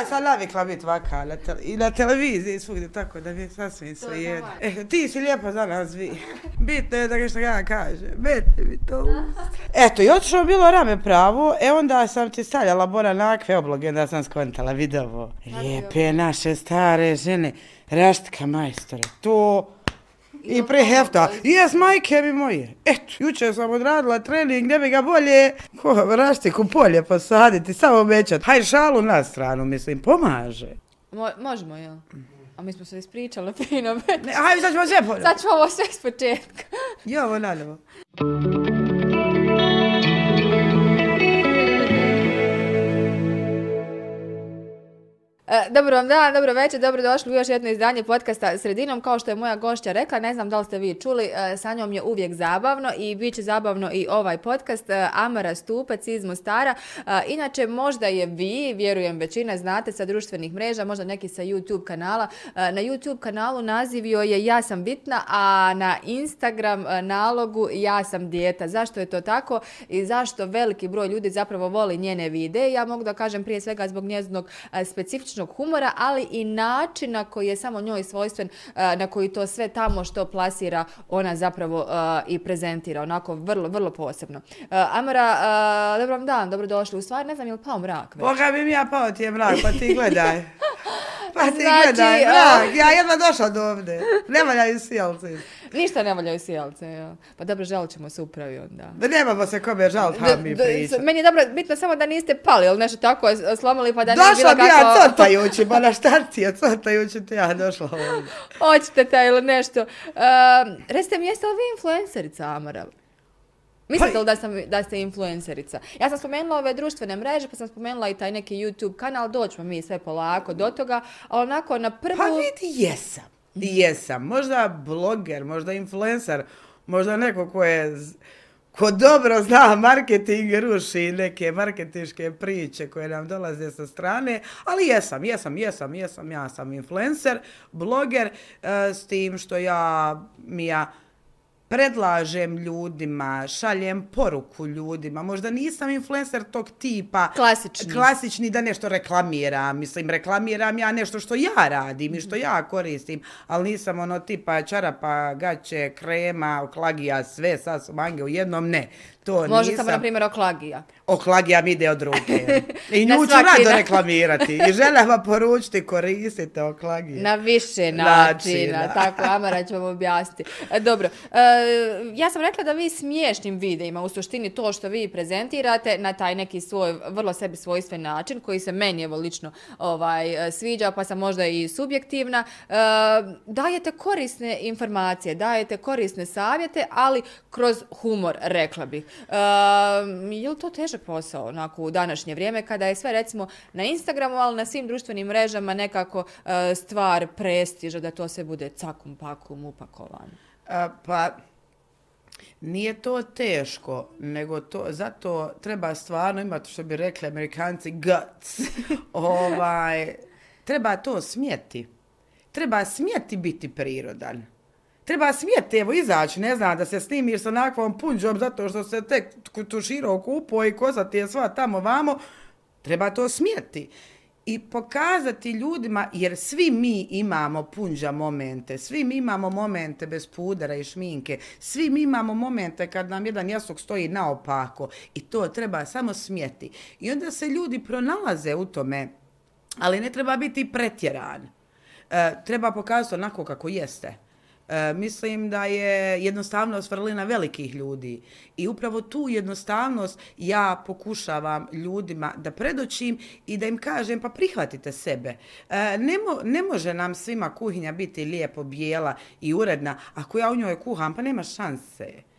ja sam navikla biti vaka na te, i na televiziji svugdje, tako da mi je sasvim sve jedno. E, ti si lijepa za nas vi. Bitno je da ga što ja kažem. Mete mi to Eto, i otišlo bilo rame pravo, e onda sam ti stavljala Bora nakve obloge, onda sam skontala videovo. Lijepe naše stare žene, raštka majstore, to... I pre hefta. Jes, majke mi moje. Eto, juče sam odradila trening, ne bi ga bolje ko, raštiku polje posaditi, samo obećat. Haj šalu na stranu, mislim, pomaže. Mo možemo, jel? A mi smo se ispričali fino. Ne, hajde, sad ćemo sve ponovno. Sad ćemo ovo sve iz početka. Jo, ovo naljevo. E, dobro vam dan, dobro večer, dobro došli u još jedno izdanje podcasta Sredinom. Kao što je moja gošća rekla, ne znam da li ste vi čuli, e, sa njom je uvijek zabavno i bit će zabavno i ovaj podcast. E, Amara Stupac iz Mostara. Inače, možda je vi, vjerujem većina, znate sa društvenih mreža, možda neki sa YouTube kanala. Na YouTube kanalu nazivio je Ja sam bitna, a na Instagram nalogu Ja sam dijeta. Zašto je to tako i zašto veliki broj ljudi zapravo voli njene videe? Ja mogu da kažem prije svega zbog njezinog specifičnog specifičnog humora, ali i načina koji je samo njoj svojstven, e, na koji to sve tamo što plasira ona zapravo e, i prezentira, onako vrlo, vrlo posebno. E, Amara, dobro vam dan, dobrodošli. U stvari, ne znam je li pao mrak već? Boga bi mi ja pao ti je mrak, pa ti gledaj. Pa ti Znači, gledaj, mrak, ja jedva došla do ovde. Ne valjaju sjelci. Ništa ne valjaju sjelce, ja. Pa dobro, želit ćemo se upravi onda. Da nemamo se kome žal, pa mi priča. Meni je dobro, bitno samo da niste pali ili nešto tako slomili pa da ne Došla bilo bi kako... ja cotajući, ba na šta ti je cotajući ti ja došla ovdje. Hoćete te ili nešto. Uh, recite mi, jeste li vi influencerica, Amara? Mislite Pa- li da, sam, da ste influencerica? Ja sam spomenula ove društvene mreže, pa sam spomenula i taj neki YouTube kanal, doćemo mi sve polako do toga, a onako na prvu... Pa vidi, jesam. Jesam. Možda bloger, možda influencer, možda neko ko je... Ko dobro zna marketing, ruši neke marketinške priče koje nam dolaze sa strane, ali jesam, jesam, jesam, jesam, ja sam influencer, bloger, eh, s tim što ja, mi ja predlažem ljudima, šaljem poruku ljudima, možda nisam influencer tog tipa, Klasični. klasični da nešto reklamiram, mislim reklamiram ja nešto što ja radim i što ja koristim, ali nisam ono tipa čarapa, gaće, krema, oklagija, sve, sad su mange u jednom, ne. To Može nisam. samo, na primjer, oklagija. Oklagija mi ide od ruke. I Na nju ću rado način. reklamirati. I želim vam poručiti, koristite oklagije. Na više Načina. načina, tako, Amara ću vam objasniti. E, Dobro, e, ja sam rekla da vi smiješnim videima, u suštini to što vi prezentirate na taj neki svoj, vrlo sebi svojstven način, koji se meni evo lično ovaj, sviđa, pa sam možda i subjektivna, e, dajete korisne informacije, dajete korisne savjete, ali kroz humor, rekla bih. E, je li to težak posao onako, u današnje vrijeme, kada je sve recimo na Instagramu, ali na svim društvenim mrežama nekako e, stvar prestiža, da to sve bude cakum pakum upakovano. A, pa, nije to teško, nego to, zato treba stvarno imati, što bi rekli amerikanci, guts. ovaj, treba to smjeti. Treba smjeti biti prirodan. Treba smijeti, evo, izaći, ne znam, da se snimiš sa nakvom punđom zato što se tek tuširao kupo i kosa ti je sva tamo vamo. Treba to smijeti I pokazati ljudima, jer svi mi imamo punđa momente, svi mi imamo momente bez pudera i šminke, svi mi imamo momente kad nam jedan jasuk stoji naopako i to treba samo smjeti. I onda se ljudi pronalaze u tome, ali ne treba biti pretjeran. E, treba pokazati onako kako jeste. E, mislim da je jednostavnost vrlina velikih ljudi i upravo tu jednostavnost ja pokušavam ljudima da predočim i da im kažem pa prihvatite sebe. E, ne, mo, ne može nam svima kuhinja biti lijepo, bijela i uredna ako ja u njoj kuham, pa nema šanse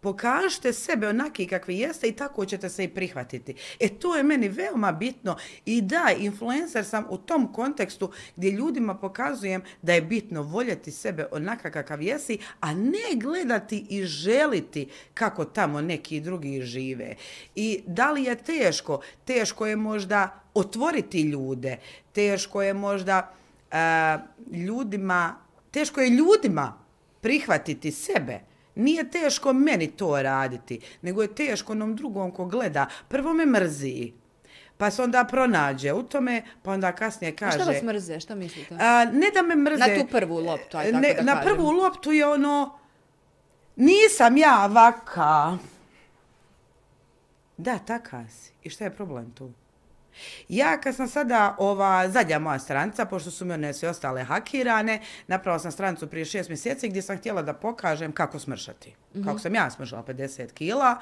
pokažite sebe onaki kakvi jeste i tako ćete se i prihvatiti. E to je meni veoma bitno i da, influencer sam u tom kontekstu gdje ljudima pokazujem da je bitno voljeti sebe onaka kakav jesi, a ne gledati i želiti kako tamo neki drugi žive. I da li je teško? Teško je možda otvoriti ljude, teško je možda uh, ljudima, teško je ljudima prihvatiti sebe. Nije teško meni to raditi, nego je teško onom drugom ko gleda. Prvo me mrzi, pa se onda pronađe u tome, pa onda kasnije A kaže... Šta vas mrze? Šta mislite? A, ne da me mrze. Na tu prvu loptu, aj tako ne, da Na kažem. prvu loptu je ono, nisam ja vaka. Da, taka si. I šta je problem tu? Ja kad sam sada ova zadnja moja stranca, pošto su mi one sve ostale hakirane, napravila sam strancu prije šest mjeseci gdje sam htjela da pokažem kako smršati. Mhm. Kako sam ja smržala 50 kila,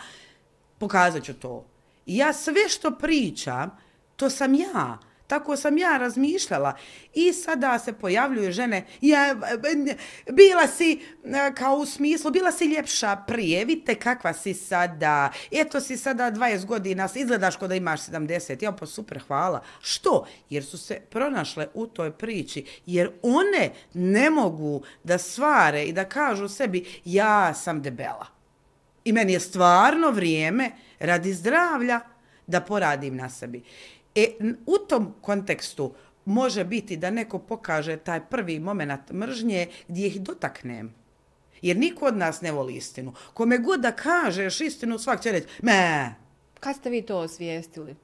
pokazat ću to. I ja sve što pričam, to sam ja. Tako sam ja razmišljala. I sada se pojavljuju žene, ja, bila si, e, kao u smislu, bila si ljepša prije, vidite kakva si sada, eto si sada 20 godina, izgledaš kao da imaš 70, ja pa super, hvala. Što? Jer su se pronašle u toj priči, jer one ne mogu da svare i da kažu sebi, ja sam debela. I meni je stvarno vrijeme radi zdravlja da poradim na sebi. E, u tom kontekstu može biti da neko pokaže taj prvi moment mržnje gdje ih dotaknem. Jer niko od nas ne voli istinu. Kome god da kažeš istinu, svak će reći, me. Kad ste vi to osvijestili?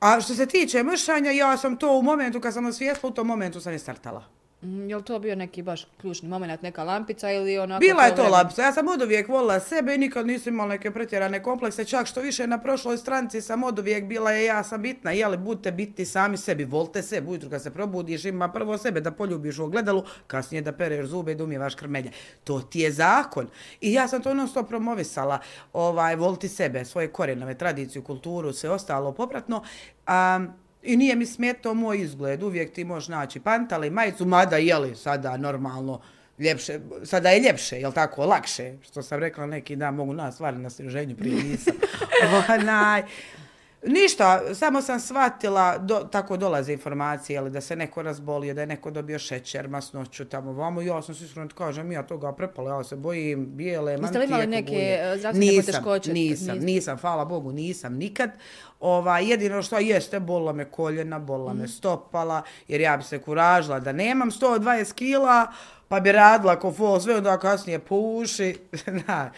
A što se tiče mršanja, ja sam to u momentu kad sam osvijestila, u tom momentu sam je startala. Mm, Je li to bio neki baš ključni moment, neka lampica ili onako... Bila je to vremena? lapsa. Ja sam od uvijek volila sebe i nikad nisam imala neke pretjerane komplekse. Čak što više na prošloj stranci sam od uvijek bila je ja sam bitna. Jeli, budite bitni sami sebi. Volite se, ujutru kad se probudiš, ima prvo sebe da poljubiš u ogledalu, kasnije da pereš zube i da umijevaš krmelje. To ti je zakon. I ja sam to non stop promovisala. Ovaj, voliti sebe, svoje korijenove, tradiciju, kulturu, sve ostalo popratno. Um, I nije mi smetao moj izgled. Uvijek ti možeš naći pantale i majicu, mada jeli sada normalno ljepše, sada je ljepše, jel tako, lakše, što sam rekla neki dan, mogu nas stvari na sreženju, prije nisam. Onaj, Ništa, samo sam shvatila, do, tako dolaze informacije, ali da se neko razbolio, da je neko dobio šećer, masnoću tamo vamo. Ja sam se iskreno kažem, ja toga prepala, ja se bojim bijele Jeste li mantije. imali neke, e, zdravstvene nisam, poteškoće? Nisam, Niste? nisam, hvala Bogu, nisam nikad. Ova, jedino što jeste, bolila me koljena, bolila Mhm. me stopala, jer ja bi se kuražila da nemam 120 kila, pa bi radila ko fol, sve onda kasnije puši. da.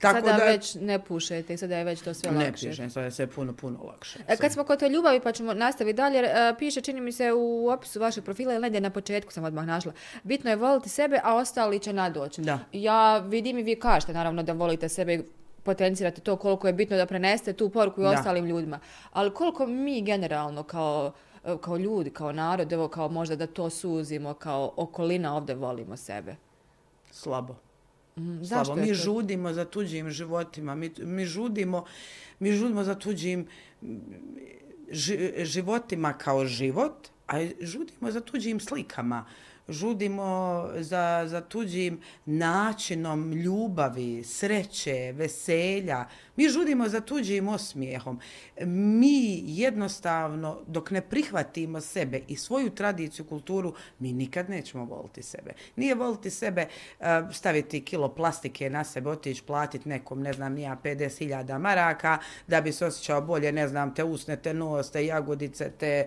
Tako sada da, već ne pušete sada je već to sve ne lakše. pišem, sada je sve puno, puno lakše. E, Kad smo kod te ljubavi, pa ćemo nastaviti dalje, e, piše, čini mi se u opisu vašeg profila, ili negdje na početku sam odmah našla, bitno je voliti sebe, a ostali će nadoći. Da. Ja vidim i vi kažete, naravno, da volite sebe potencirate to koliko je bitno da prenesete tu poruku i Da. ostalim ljudima. Ali koliko mi generalno kao e, kao ljudi, kao narod, evo kao možda da to suzimo, kao okolina ovdje volimo sebe. Slabo. Mm, Slabo. Zašto Mi to? žudimo za tuđim životima, mi, mi, žudimo, mi žudimo za tuđim ži- životima kao život, a žudimo za tuđim slikama. Žudimo za, za tuđim načinom ljubavi, sreće, veselja. Mi žudimo za tuđim osmijehom. Mi jednostavno, dok ne prihvatimo sebe i svoju tradiciju, kulturu, mi nikad nećemo voliti sebe. Nije voliti sebe, eh, staviti kilo plastike na sebe, otići platiti nekom, ne znam, nija 50.000 maraka, da bi se osjećao bolje, ne znam, te usne, te nos, te jagodice, te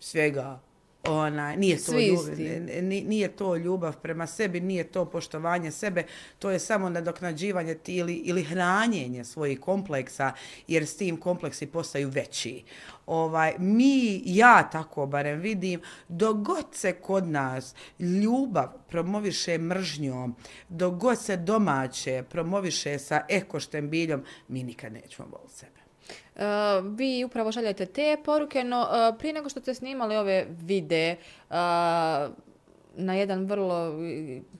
svega. Ona, nije to Svi ljubav, nije to ljubav prema sebi, nije to poštovanje sebe, to je samo nadoknađivanje ti ili, ili hranjenje svojih kompleksa, jer s tim kompleksi postaju veći. Ovaj, mi, ja tako barem vidim, dogod se kod nas ljubav promoviše mržnjom, dogod se domaće promoviše sa ekoštembiljom, mi nikad nećemo voliti sebe. Uh, vi upravo šaljete te poruke, no uh, prije nego što ste snimali ove vide uh, eh, na jedan vrlo uh,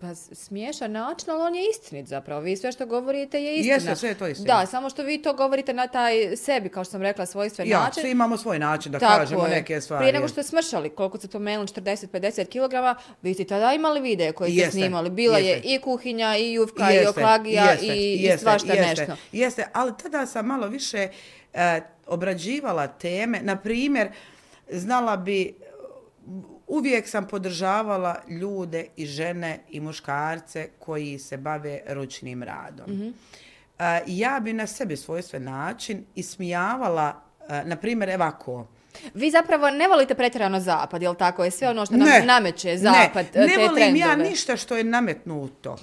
pa, smiješan način, ali on je istinit zapravo. Vi sve što govorite je istina. Jeste, sve je to istina. Da, samo što vi to govorite na taj sebi, kao što sam rekla, svojstven Ja, način. svi imamo svoj način da Tako kažemo je. neke stvari. Prije nego što ste smršali, koliko ste pomenuli, 40-50 kg, vi ste tada imali videe koji ste snimali. Bila je jeste. i kuhinja, i jufka, i Jeste, oklagija, jeste, i, i jeste, svašta jeste, nešto. Jeste, ali tada sam malo više e, obrađivala teme. Na primjer, znala bi, uvijek sam podržavala ljude i žene i muškarce koji se bave ručnim radom. Mhm. E, ja bi na sebi svojstven način ismijavala, e, na primjer, evako, Vi zapravo ne volite pretjerano zapad, jel tako? Je sve ono što nam Ne, nameće zapad, ne, ne te volim trendove. ja ništa što je nametnuto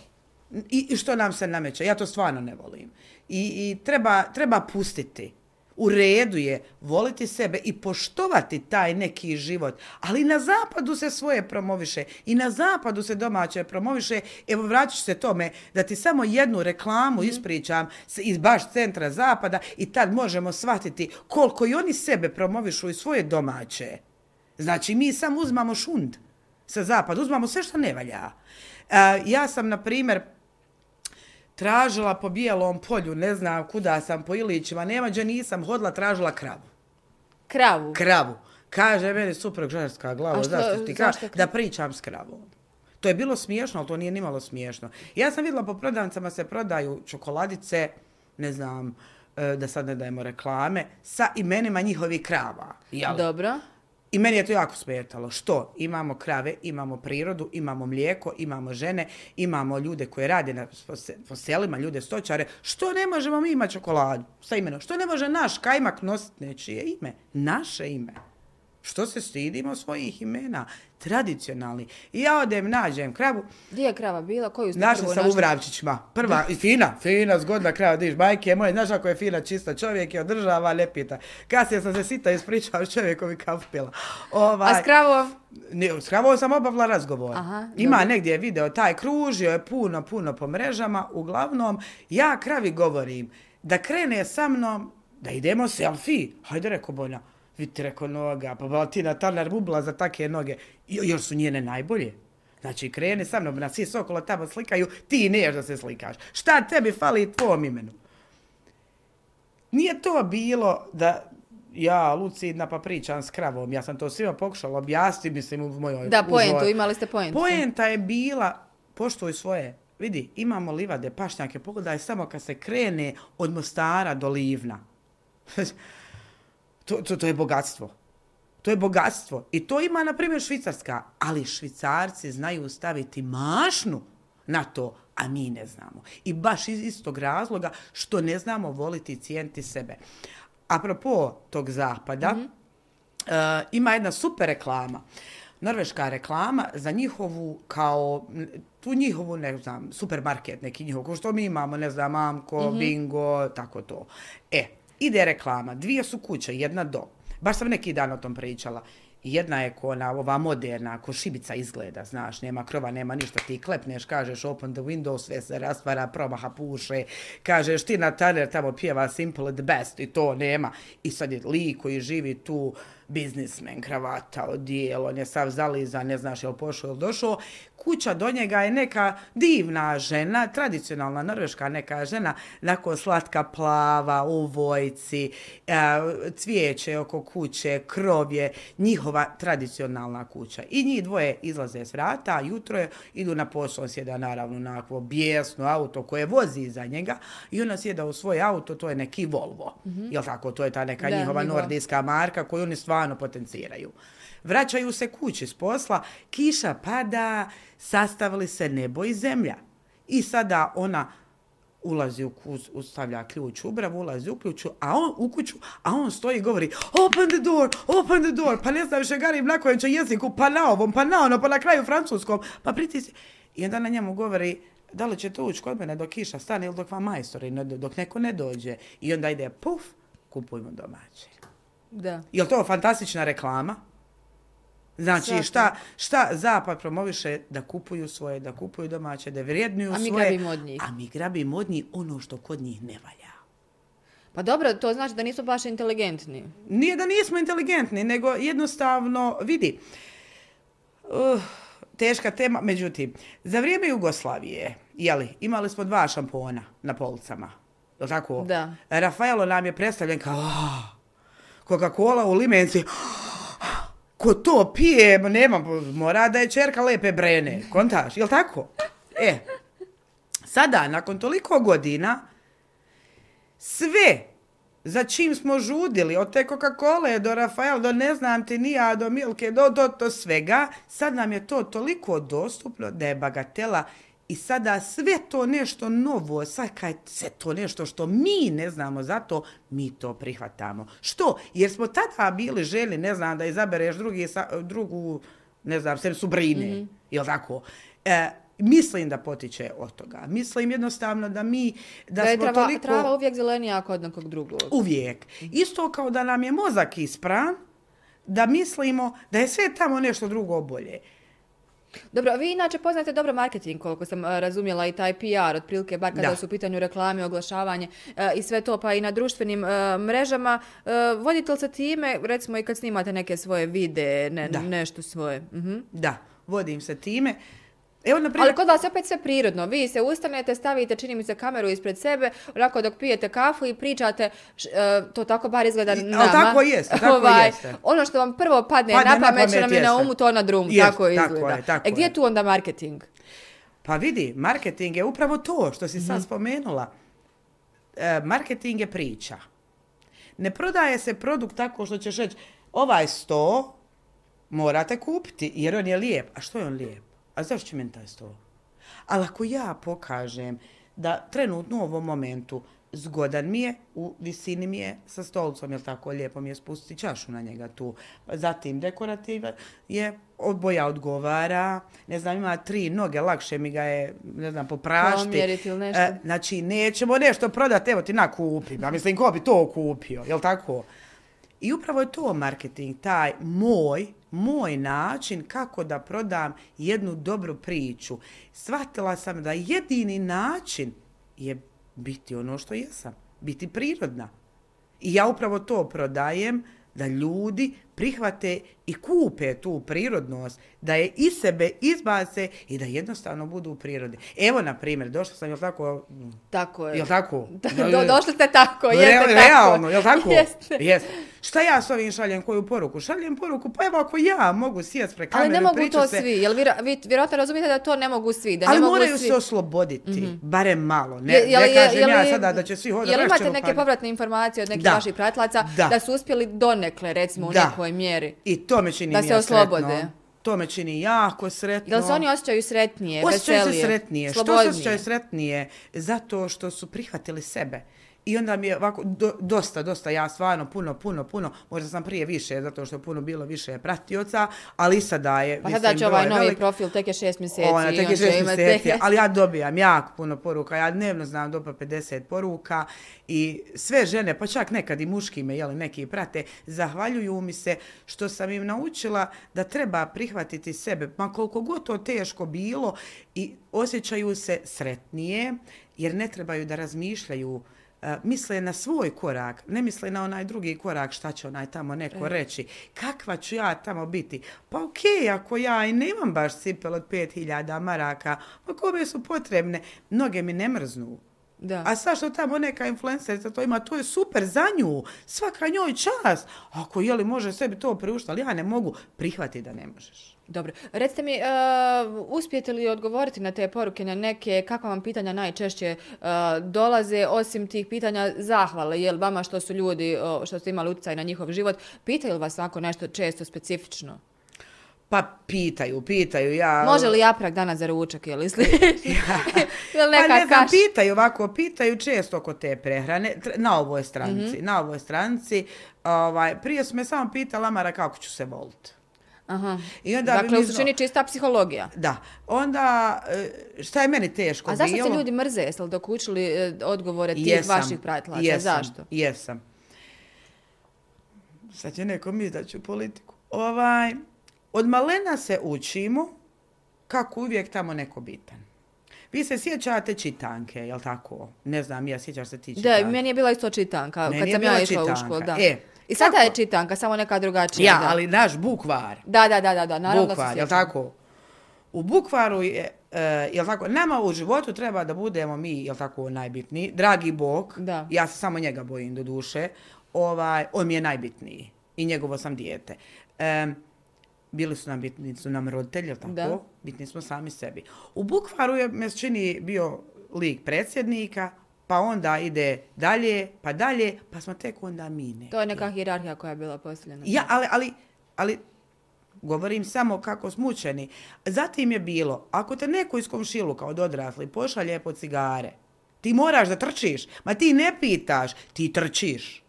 i, i što nam se nameće. Ja to stvarno ne volim. I, i treba, treba pustiti. U redu je voliti sebe i poštovati taj neki život, ali na zapadu se svoje promoviše i na zapadu se domaće promoviše. Evo vraću se tome da ti samo jednu reklamu mm. ispričam iz baš centra zapada i tad možemo shvatiti koliko i oni sebe promovišu i svoje domaće. Znači mi samo uzmamo šund sa zapada, uzmamo sve što ne valja. Uh, ja sam, na primjer, tražila po bijelom polju, ne znam kuda sam, po Ilićima, nema gdje nisam hodila, tražila kravu. Kravu? Kravu. Kaže meni suprug ženska glava, zašto ti kaže, da pričam s kravom. To je bilo smiješno, ali to nije nimalo smiješno. Ja sam vidjela po prodavnicama se prodaju čokoladice, ne znam, e, da sad ne dajemo reklame, sa imenima njihovih krava. Jel? Dobro. I meni je to jako smetalo. Što? Imamo krave, imamo prirodu, imamo mlijeko, imamo žene, imamo ljude koje rade na, po, selima, ljude stočare. Što ne možemo mi imati čokoladu sa imenom? Što ne može naš kajmak nositi nečije ime? Naše ime. Što se stidimo svojih imena? Tradicionalni. I ja odem, nađem kravu. Gdje je krava bila? Koju ste Našla sam u Vravčićima. Prva, i fina, fina, zgodna krava. Diš, majke moje, znaš ako je fina, čista čovjek je održava, lepita. Kasnije sam se sita ispričao s čovjekom i kafu pila. Ovaj, A s kravom? Ne, s kravom sam obavila razgovor. Aha, Ima dobro. negdje video, taj kružio je puno, puno po mrežama. Uglavnom, ja kravi govorim da krene sa mnom, da idemo selfie. Hajde, reko Bonja vidite, rekao noga, pa Valentina Tarnar bubla za take noge. I, još su njene najbolje. Znači, krene sa mnom, na svi sokolo tamo slikaju, ti neš da se slikaš. Šta tebi fali tvom imenu? Nije to bilo da ja, lucidna, pa pričam s kravom. Ja sam to svima pokušala objasniti, mislim, u mojoj... Da, poentu, imali ste poentu. Poenta je bila, poštuj svoje, vidi, imamo livade, pašnjake, pogledaj samo kad se krene od Mostara do Livna. To, to, to je bogatstvo. To je bogatstvo. I to ima, na primjer, Švicarska. Ali švicarci znaju staviti mašnu na to, a mi ne znamo. I baš iz istog razloga što ne znamo voliti i cijeniti sebe. Apropo tog zapada, mm -hmm. uh, ima jedna super reklama. Norveška reklama za njihovu kao tu njihovu, ne znam, supermarket neki njihov, ko što mi imamo, ne znam, Mamko, mm -hmm. Bingo, tako to. E, ide reklama, dvije su kuće, jedna do. Baš sam neki dan o tom pričala. Jedna je ko ona, ova moderna, ko šibica izgleda, znaš, nema krova, nema ništa, ti klepneš, kažeš open the window, sve se rastvara, promaha puše, kažeš ti na taner tamo pjeva simple the best i to nema. I sad je lik koji živi tu, biznismen, kravata, odijelo, on je sav zalizan, ne znaš je li pošao ili došao, kuća do njega je neka divna žena, tradicionalna norveška neka žena, nako slatka plava, u vojci, e, cvijeće oko kuće, krovje, njihova tradicionalna kuća. I njih dvoje izlaze s vrata, jutro je, idu na posao, sjeda naravno na akvo bijesno auto koje vozi iza njega i ona sjeda u svoj auto, to je neki Volvo. Mm -hmm. Jel tako, to je ta neka da, njihova nordijska marka koju oni stvarno potenciraju. Vraćaju se kući s posla, kiša pada, sastavili se nebo i zemlja. I sada ona ulazi u kuz, ustavlja ključ u bravu, ulazi u ključu, a on u kuću, a on stoji i govori open the door, open the door, pa ne znam više Gari na kojem će jeziku, pa na ovom, pa na ono, pa na kraju francuskom, pa pritisi. I onda na njemu govori, da li će to ući kod mene dok kiša stane ili dok vam majstori, dok neko ne dođe. I onda ide, puf, kupujmo domaće. Da. Je to fantastična reklama? Znači, šta, šta Zapad promoviše da kupuju svoje, da kupuju domaće, da vrijednuju svoje. A mi grabimo od njih. A mi grabimo od njih ono što kod njih ne valja. Pa dobro, to znači da nisu baš inteligentni. Nije da nismo inteligentni, nego jednostavno, vidi, uh, teška tema, međutim, za vrijeme Jugoslavije, jeli, imali smo dva šampona na policama. Je tako? Da. Rafaelo nam je predstavljen kao oh, Coca-Cola u limenci. Ko to pije, nema, mora da je čerka lepe brene, kontaš, je tako? E, sada, nakon toliko godina, sve za čim smo žudili, od te Coca-Cola do Rafael, do ne znam ti nija, do Milke, do, do to svega, sad nam je to toliko dostupno da je bagatela I sada sve to nešto novo, sad kaj se to nešto što mi ne znamo, zato mi to prihvatamo. Što? Jer smo tada bili želi, ne znam, da izabereš drugi, drugu, ne znam, sem Subrine, mm -hmm. je tako? E, mislim da potiče od toga. Mislim jednostavno da mi, da, Da je smo trava, toliko... trava uvijek zelenija kod nekog drugog. Uvijek. Isto kao da nam je mozak ispran, da mislimo da je sve tamo nešto drugo bolje. Dobro, vi inače poznate dobro marketing, koliko sam e, razumjela i taj PR, otprilike, bar kada Da. su u pitanju reklame, oglašavanje e, i sve to, pa i na društvenim e, mrežama. E, vodite li se time, recimo i kad snimate neke svoje videe, ne, Da. nešto svoje? Mhm. Da, vodim se time. Evo, na primjer, Ali kod vas je opet sve prirodno. Vi se ustanete, stavite, čini mi se, kameru ispred sebe, onako dok pijete kafu i pričate, š- e, to tako bar izgleda I- nama. tako jeste, tako jeste. Ono što vam prvo padne, Padne na pamet, što nam je na jeste. umu, to na drum. Jest, tako tako izgleda. je, tako e gdje je. tu onda marketing? Pa vidi, marketing je upravo to što si Mhm. sad spomenula. E, marketing je priča. Ne prodaje se produkt tako što ćeš reći ovaj sto morate kupiti jer on je lijep. A što je on lijep? A zašto će meni taj sto? Ali ako ja pokažem da trenutno u ovom momentu zgodan mi je, u visini mi je sa stolicom, jel tako, lijepo mi je spustiti čašu na njega tu. Zatim dekorativan je, boja odgovara, ne znam, ima tri noge, lakše mi ga je, ne znam, poprašti. Pomjeriti ili nešto. E, znači, nećemo nešto prodati, evo ti na kupi. Ja mislim, ko bi to kupio, jel tako? I upravo je to marketing, taj moj, moj način kako da prodam jednu dobru priču. Svatila sam da jedini način je biti ono što jesam, biti prirodna. I ja upravo to prodajem da ljudi prihvate i kupe tu prirodnost, da je iz sebe izbace i da jednostavno budu u prirodi. Evo, na primjer, došla sam, jel tako, Tako je. jel tako? Do, došli ste tako, jeste tako. Realno, jel tako? Jeste. Jeste. Šta ja s ovim šaljem koju poruku? Šaljem poruku, pa evo ako ja mogu sjest pre kameru, Ali ne mogu to se, svi, jel vi, vi vjerojatno razumijete da to ne mogu svi, da ali ne mogu moraju svi... se osloboditi, barem malo. Ne, Je- ne kažem ja sada da će svi hodati Jel imate neke povratne informacije od nekih Da. vaših pratlaca da. Da. su uspjeli donekle, recimo, u Da. Nekoj mjeri? I to me čini Da se ja oslobode. To me čini jako sretno. Jel se oni osjećaju sretnije, Osjećaju se veselije, sretnije. Što se slobodnije? osjećaju sretnije? Zato što su prihvatili sebe. I onda mi je ovako, do, dosta, dosta, ja stvarno puno, puno, puno, možda sam prije više, zato što puno bilo više pratioca, ali i sada je, Pa sada će ovaj novi velik. profil, tek je šest mjeseci. Ona, tek je šest imati- mjeseci, ali ja dobijam jako puno poruka. Ja dnevno znam do pa 50 poruka i sve žene, pa čak nekad i muški me, jeli, neki prate, zahvaljuju mi se što sam im naučila da treba prihvatiti sebe, ma koliko god to teško bilo i osjećaju se sretnije, jer ne trebaju da razmišljaju misle na svoj korak, ne misle na onaj drugi korak šta će onaj tamo neko reći. Kakva ću ja tamo biti? Pa okej, ako ja i nemam baš cipel od 5000 maraka, pa kome su potrebne? Noge mi ne mrznu. Da. A sad što tamo neka influencerica to ima, to je super za nju. Svaka njoj čast. Ako je li može sebi to priuštiti, ali ja ne mogu prihvatiti da ne možeš. Dobro. Recite mi, uh, uspijete li odgovoriti na te poruke, na neke, kakva vam pitanja najčešće uh, dolaze, osim tih pitanja zahvale, jel vama što su ljudi, uh, što ste imali utjecaj na njihov život, pitaju li vas ovako nešto često specifično? Pa pitaju, pitaju. Ja, Može li japrak danas za ručak, ili slično? Ili neka pa ne znam, kaša? pitaju ovako, pitaju često oko te prehrane, na ovoj stranici, Mhm. na ovoj stranici. Ovaj, prije su me samo pitala, Mara, kako ću se voliti. Aha. I onda Dakle, u suštini čista psihologija. Da, onda e, šta je meni teško A zašto bilo? se ljudi mrze? Jeste li dok učili e, odgovore tih Jesam, vaših pratlača? jesam, Zašto? Jesam. Sad će neko mi da ću politiku. Ovaj, od malena se učimo kako uvijek tamo neko bitan. Vi se sjećate čitanke, jel tako? Ne znam, ja sjećaš se ti čitanke. Da, meni je bila isto čitanka, Meni kad je sam ja išla u čitanka. školu, da. E, I sada kako? je čitanka, samo neka drugačija. Ja, da. ali naš bukvar. Da, da, da, da, da, naravno da se Bukvar, jel sjećam. tako? U bukvaru je, uh, jel tako, nama u životu treba da budemo mi, jel tako, najbitniji. Dragi Bog, Da. ja se samo njega bojim do duše, ovaj, on mi je najbitniji i njegovo sam dijete. Um, bili su nam bitni, su nam roditelji, tako? Da. Bitni smo sami sebi. U bukvaru je, me bio lik predsjednika, pa onda ide dalje, pa dalje, pa smo tek onda mi neki. To je neka hirarhija koja je bila postavljena. Ja, ali, ali, ali govorim samo kako smo učeni. Zatim je bilo, ako te neko iz komšiluka od odrasli pošalje po cigare, ti moraš da trčiš. Ma ti ne pitaš, ti trčiš.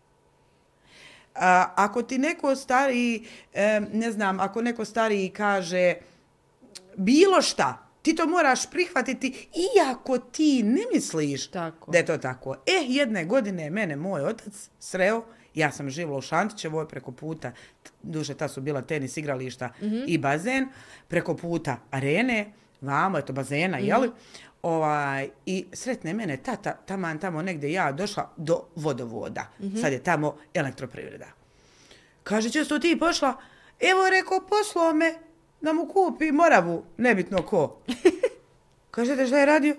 A, ako ti neko stariji, e, ne znam, ako neko stariji kaže bilo šta, Ti to moraš prihvatiti iako ti ne misliš Tako. da je to tako. E, jedne godine je mene moj otac sreo, ja sam živjela u Šantićevoj preko puta, duže ta su bila tenis igrališta i bazen, preko puta arene, vamo, eto bazena, jeli? Ovaj, I sretne mene tata, taman tamo negdje ja došla do vodovoda. Sad je tamo elektroprivreda. Kaže, često ti pošla? Evo, rekao, poslao me da mu kupi moravu, nebitno ko. Kaže, te šta je radio?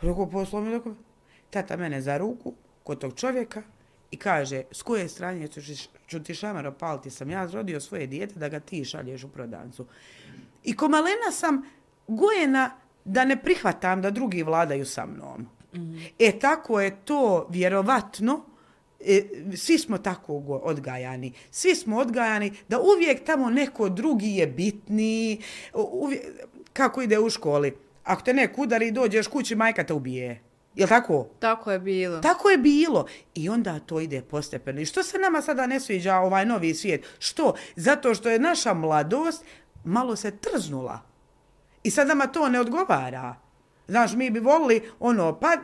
Rekao, poslao me da kupi. Tata mene za ruku kod tog čovjeka i kaže, s koje strane ću, ću ti šamar opaliti, sam ja zrodio svoje dijete da ga ti šalješ u prodavnicu. I ko malena sam gojena da ne prihvatam da drugi vladaju sa mnom. E tako je to vjerovatno, e, svi smo tako odgajani. Svi smo odgajani da uvijek tamo neko drugi je bitniji. Uvijek, kako ide u školi? Ako te neko udari i dođeš kući, majka te ubije. Jel tako? Tako je bilo. Tako je bilo. I onda to ide postepeno. I što se nama sada ne sviđa ovaj novi svijet? Što? Zato što je naša mladost malo se trznula. I sad nama to ne odgovara. Znaš, mi bi volili ono, pa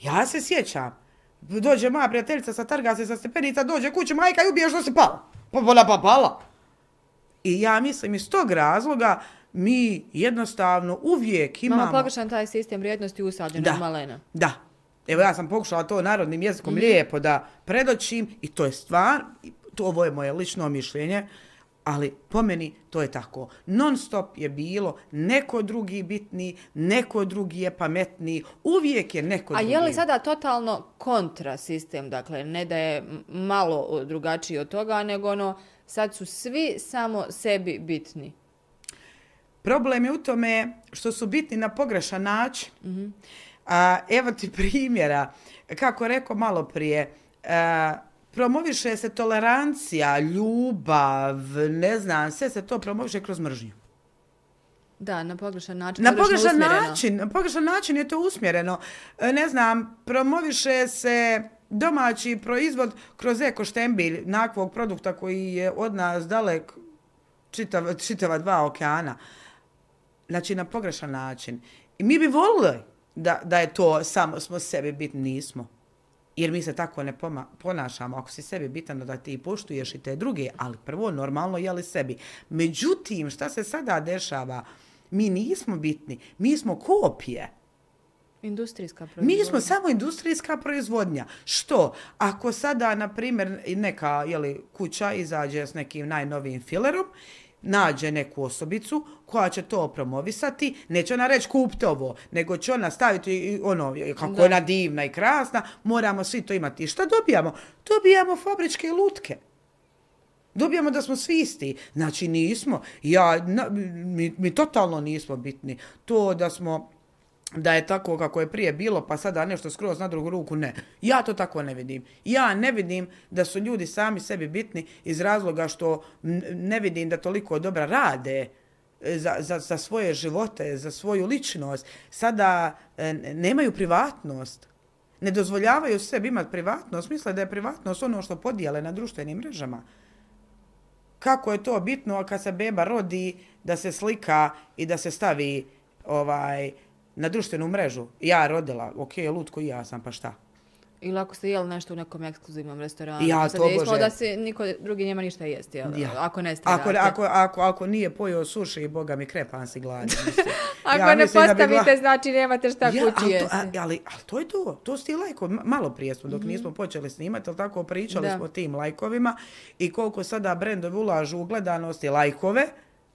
ja se sjećam. Dođe moja prijateljica sa trga se sa stepenica, dođe kući, majka i ubije što se pala. Pa ona pa pala. I ja mislim iz tog razloga mi jednostavno uvijek imamo... Imamo pogrešan taj sistem vrijednosti usađen Da. malena. Da. Evo ja sam pokušala to narodnim jezikom lijepo da predočim i to je stvar, to ovo je moje lično mišljenje, ali po meni to je tako. Non stop je bilo neko drugi bitni, neko drugi je pametniji, uvijek je neko A drugi. je li sada totalno kontra sistem, dakle, ne da je malo drugačiji od toga, nego ono, sad su svi samo sebi bitni. Problem je u tome što su bitni na pogrešan način. A, evo ti primjera, kako rekao malo prije, a, promoviše se tolerancija, ljubav, ne znam, sve se to promoviše kroz mržnju. Da, na pogrešan način. Na pogrešan način, na pogrešan način je to usmjereno. E, Ne znam, promoviše se domaći proizvod kroz eko štembilj nakvog produkta koji je od nas dalek čitav, čitava dva okeana. Znači, na pogrešan način. I mi bi volili da, da je to samo smo sebi bitni, nismo. Jer mi se tako ne poma- ponašamo. Ako si sebi bitan, da ti poštuješ i te druge, ali prvo normalno je li sebi. Međutim, šta se sada dešava? Mi nismo bitni, mi smo kopije. Industrijska proizvodnja. Mi smo samo industrijska proizvodnja. Što? Ako sada, na primjer, neka jeli, kuća izađe s nekim najnovijim filerom, nađe neku osobicu koja će to promovisati, neće ona reći kupite ovo, nego će ona staviti ono, kako Da. je ona divna i krasna, moramo svi to imati. I šta dobijamo? Dobijamo fabričke lutke. Dobijamo da smo svi isti. Znači nismo. Ja, na, mi, mi totalno nismo bitni. To da smo da je tako kako je prije bilo, pa sada nešto skroz na drugu ruku, ne. Ja to tako ne vidim. Ja ne vidim da su ljudi sami sebi bitni iz razloga što ne vidim da toliko dobra rade e, za, za, za svoje živote, za svoju ličnost. Sada e, nemaju privatnost. Ne dozvoljavaju sebi imati privatnost. Misle da je privatnost ono što podijele na društvenim mrežama kako je to bitno kad se beba rodi da se slika i da se stavi ovaj na društvenu mrežu. Ja rodila, ok, lutko i ja sam, pa šta? Ili ako ste jeli nešto u nekom ekskluzivnom restoranu. Ja, pa sad to bože. da se niko drugi nema ništa jesti, jel? Ja. ako ne Ako, stavljate. ako, ako, ako nije pojeo suši, boga mi krepan si gladan. mislim. Ako Ja ne postavite, znači nemate šta Ja, kući ali, jesti. a- ali, ali to je to, to su ti lajkovi. Ma- Malo prije smo, dok nismo počeli snimati, ali tako pričali Da. smo tim lajkovima i koliko sada brendovi ulažu u gledanost i lajkove,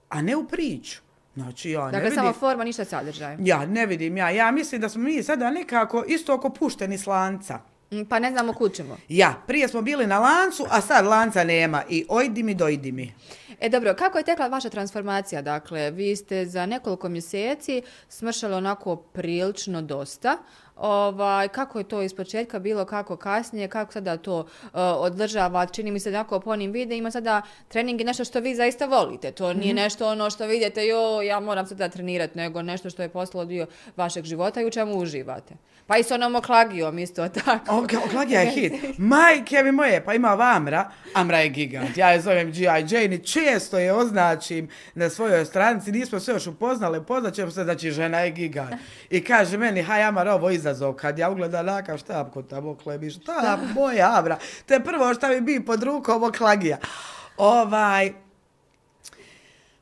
a ne u priču. Znači, ja ne Dakle, vidim... samo forma, ništa sadržaj. Ja ne vidim, ja, ja mislim da smo mi sada nekako isto oko pušteni s lanca. Mm, Pa ne znamo kud ćemo. Ja, prije smo bili na lancu, a sad lanca nema i ojdi mi, dojdi mi. E dobro, kako je tekla vaša transformacija? Dakle, vi ste za nekoliko mjeseci smršali onako prilično dosta. Ovaj, kako je to iz početka bilo, kako kasnije, kako sada to uh, održava? Čini mi se onako po onim videima sada trening je nešto što vi zaista volite. To nije nešto ono što vidite, jo, ja moram sada trenirati, nego nešto što je postalo dio vašeg života i u čemu uživate. Pa i s onom oklagijom isto tako. Ok, oklagija je hit. Majke mi moje, pa ima ova Amra. Amra je gigant. Ja je zovem G.I. Jane i često je označim na svojoj stranici, nismo se još upoznali, poznaćemo se, znači žena je gigant. I kaže meni, haj Amar, ovo izazov, kad ja ugledam nakav šta kod tamo klebi, šta moja Abra, to je prvo šta mi bi pod rukom oklagija. Ovaj,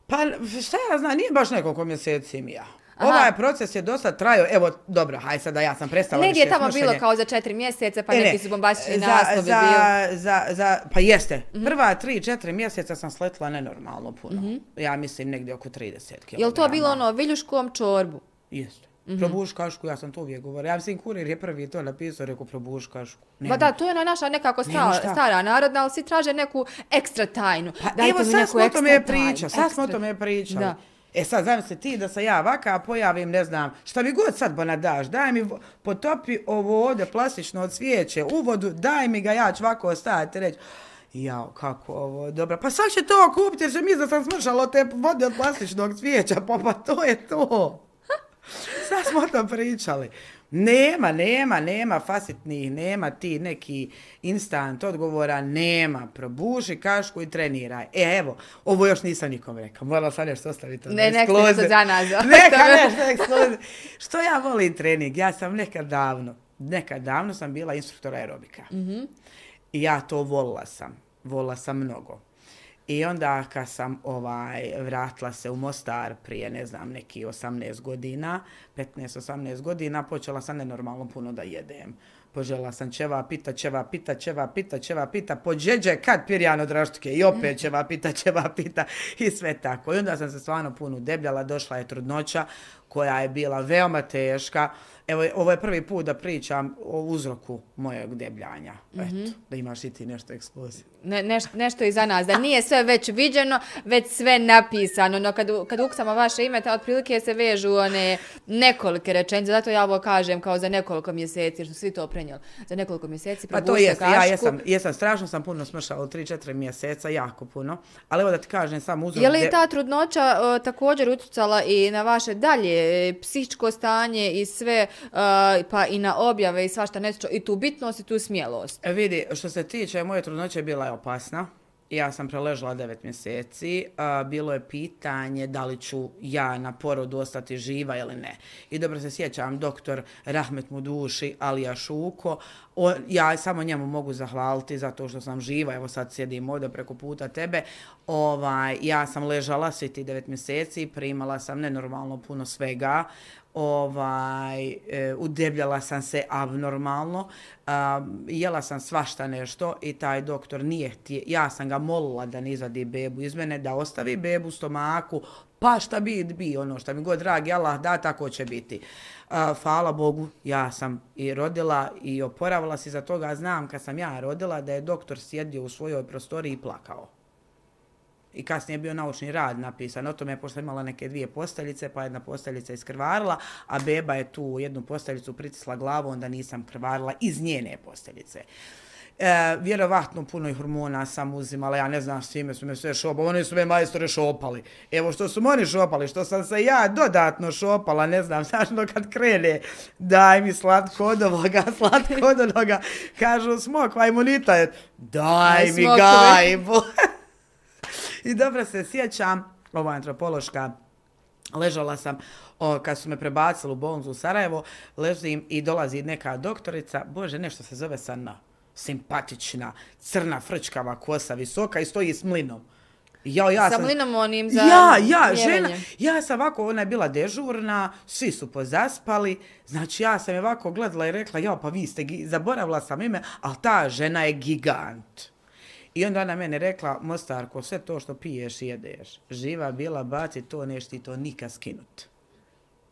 pa šta ja znam, nije baš nekoliko mjeseci mi ja. Aha. Ovaj proces je dosta trajao, evo, dobro, haj sada ja sam prestala Negdje je tamo bilo kao za četiri mjeseca, pa e, neki su bombastični za, naslovi za, bio. Za, za, pa jeste, mm -hmm. prva tri, četiri mjeseca sam sletila nenormalno puno. Mm -hmm. Ja mislim negdje oko 30 kg. Je li to bilo ono viljuškom čorbu? Jeste. Mm -hmm. Probuš kašku, ja sam to uvijek govorio. Ja mislim, kurir je prvi to napisao, rekao probuš kašku. Nema. Ba da, to je ona naša nekako stara, stara narodna, ali svi traže neku ekstra tajnu. Pa Dajte evo, sad smo o tome priča, sad smo o tome pričali. Da. E sad, znam se ti da se ja vaka pojavim, ne znam, šta mi god sad bona daš, daj mi potopi ovo ovdje plastično od svijeće u vodu, daj mi ga, ja ću ovako ostajati reći. Jao, kako ovo, dobro. Pa sad će to kupiti jer će mi da sam smršala te vode od plastičnog cvijeća, pa pa to je to. Sad smo to pričali. Nema, nema, nema fasitnih, nema ti neki instant odgovora, nema. Probuši kašku i treniraj. E, evo, ovo još nisam nikom rekao. Morala sam nešto ostaviti. Ne, nek se za nas. Neka nešto. Što ja volim trening? Ja sam nekad davno, nekad davno sam bila instruktor aerobika. Mm -hmm. I ja to volila sam. Volila sam mnogo. I onda kad sam ovaj vratila se u Mostar prije, ne znam, neki 18 godina, 15-18 godina, počela sam nenormalno puno da jedem. Požela sam čeva pita, čeva pita, čeva pita, čeva pita, pođeđe kad pirjan od raštke i opet čeva pita, čeva pita i sve tako. I onda sam se stvarno puno debljala, došla je trudnoća koja je bila veoma teška. Evo, ovo je prvi put da pričam o uzroku mojeg debljanja. Mm -hmm. Eto, da imaš i ti nešto ekskluzivno. Ne, neš, nešto iza nas, da nije sve već viđeno, već sve napisano. No, kad, kad uksamo vaše ime, ta otprilike se vežu one nekolike rečenice. Zato ja ovo kažem kao za nekoliko mjeseci, jer su svi to prenijeli. Za nekoliko mjeseci Pa to jest, ja jesam, jesam, strašno sam puno smršala u 3-4 mjeseca, jako puno. Ali evo da ti kažem sam uzrok... Je li ta trudnoća o, također utjecala i na vaše dalje psihičko stanje i sve uh, pa i na objave i svašta nešto i tu bitnost i tu smjelost. E vidi, što se tiče, moje trudnoće bila je opasna. Ja sam preležala devet mjeseci. Uh, bilo je pitanje da li ću ja na porodu ostati živa ili ne. I dobro se sjećam, doktor Rahmet Muduši, Alija Šuko, on, ja samo njemu mogu zahvaliti zato što sam živa, evo sad sjedim ovdje preko puta tebe, ovaj, ja sam ležala svi ti devet mjeseci, primala sam nenormalno puno svega, ovaj, e, udebljala sam se abnormalno, a, jela sam svašta nešto i taj doktor nije htio, ja sam ga molila da ne izvadi bebu iz mene, da ostavi bebu u stomaku, pa šta bi, bi ono šta mi god dragi Allah da, tako će biti. A, hvala Bogu, ja sam i rodila i oporavala se za toga, znam kad sam ja rodila da je doktor sjedio u svojoj prostoriji i plakao i kasnije je bio naučni rad napisan o tome, pošto imala neke dvije posteljice, pa jedna posteljica iskrvarila, a beba je tu jednu posteljicu pritisla glavu, onda nisam krvarila iz njene posteljice. E, vjerovatno puno hormona sam uzimala, ja ne znam s time su me sve šopali, oni su me majstore šopali. Evo što su oni šopali, što sam se ja dodatno šopala, ne znam, znaš no kad krene, daj mi slatko od ovoga, slatko od onoga, kažu smokva imunitet, daj mi gajbu. I dobro se sjećam, ovo antropološka, ležala sam, o, kad su me prebacili u bolnicu u Sarajevo, ležim i dolazi neka doktorica, bože, nešto se zove Sanna, simpatična, crna, frčkava kosa, visoka i stoji s mlinom. Ja, ja sa sam, mlinom onim za Ja, ja, žena, ja sam ovako, ona je bila dežurna, svi su pozaspali, znači ja sam je ovako gledala i rekla, ja, pa vi ste, zaboravila sam ime, ali ta žena je gigant. I onda ona mene rekla, Mostarko, sve to što piješ i jedeš, živa bila, baci to, neš ti to nikad skinut.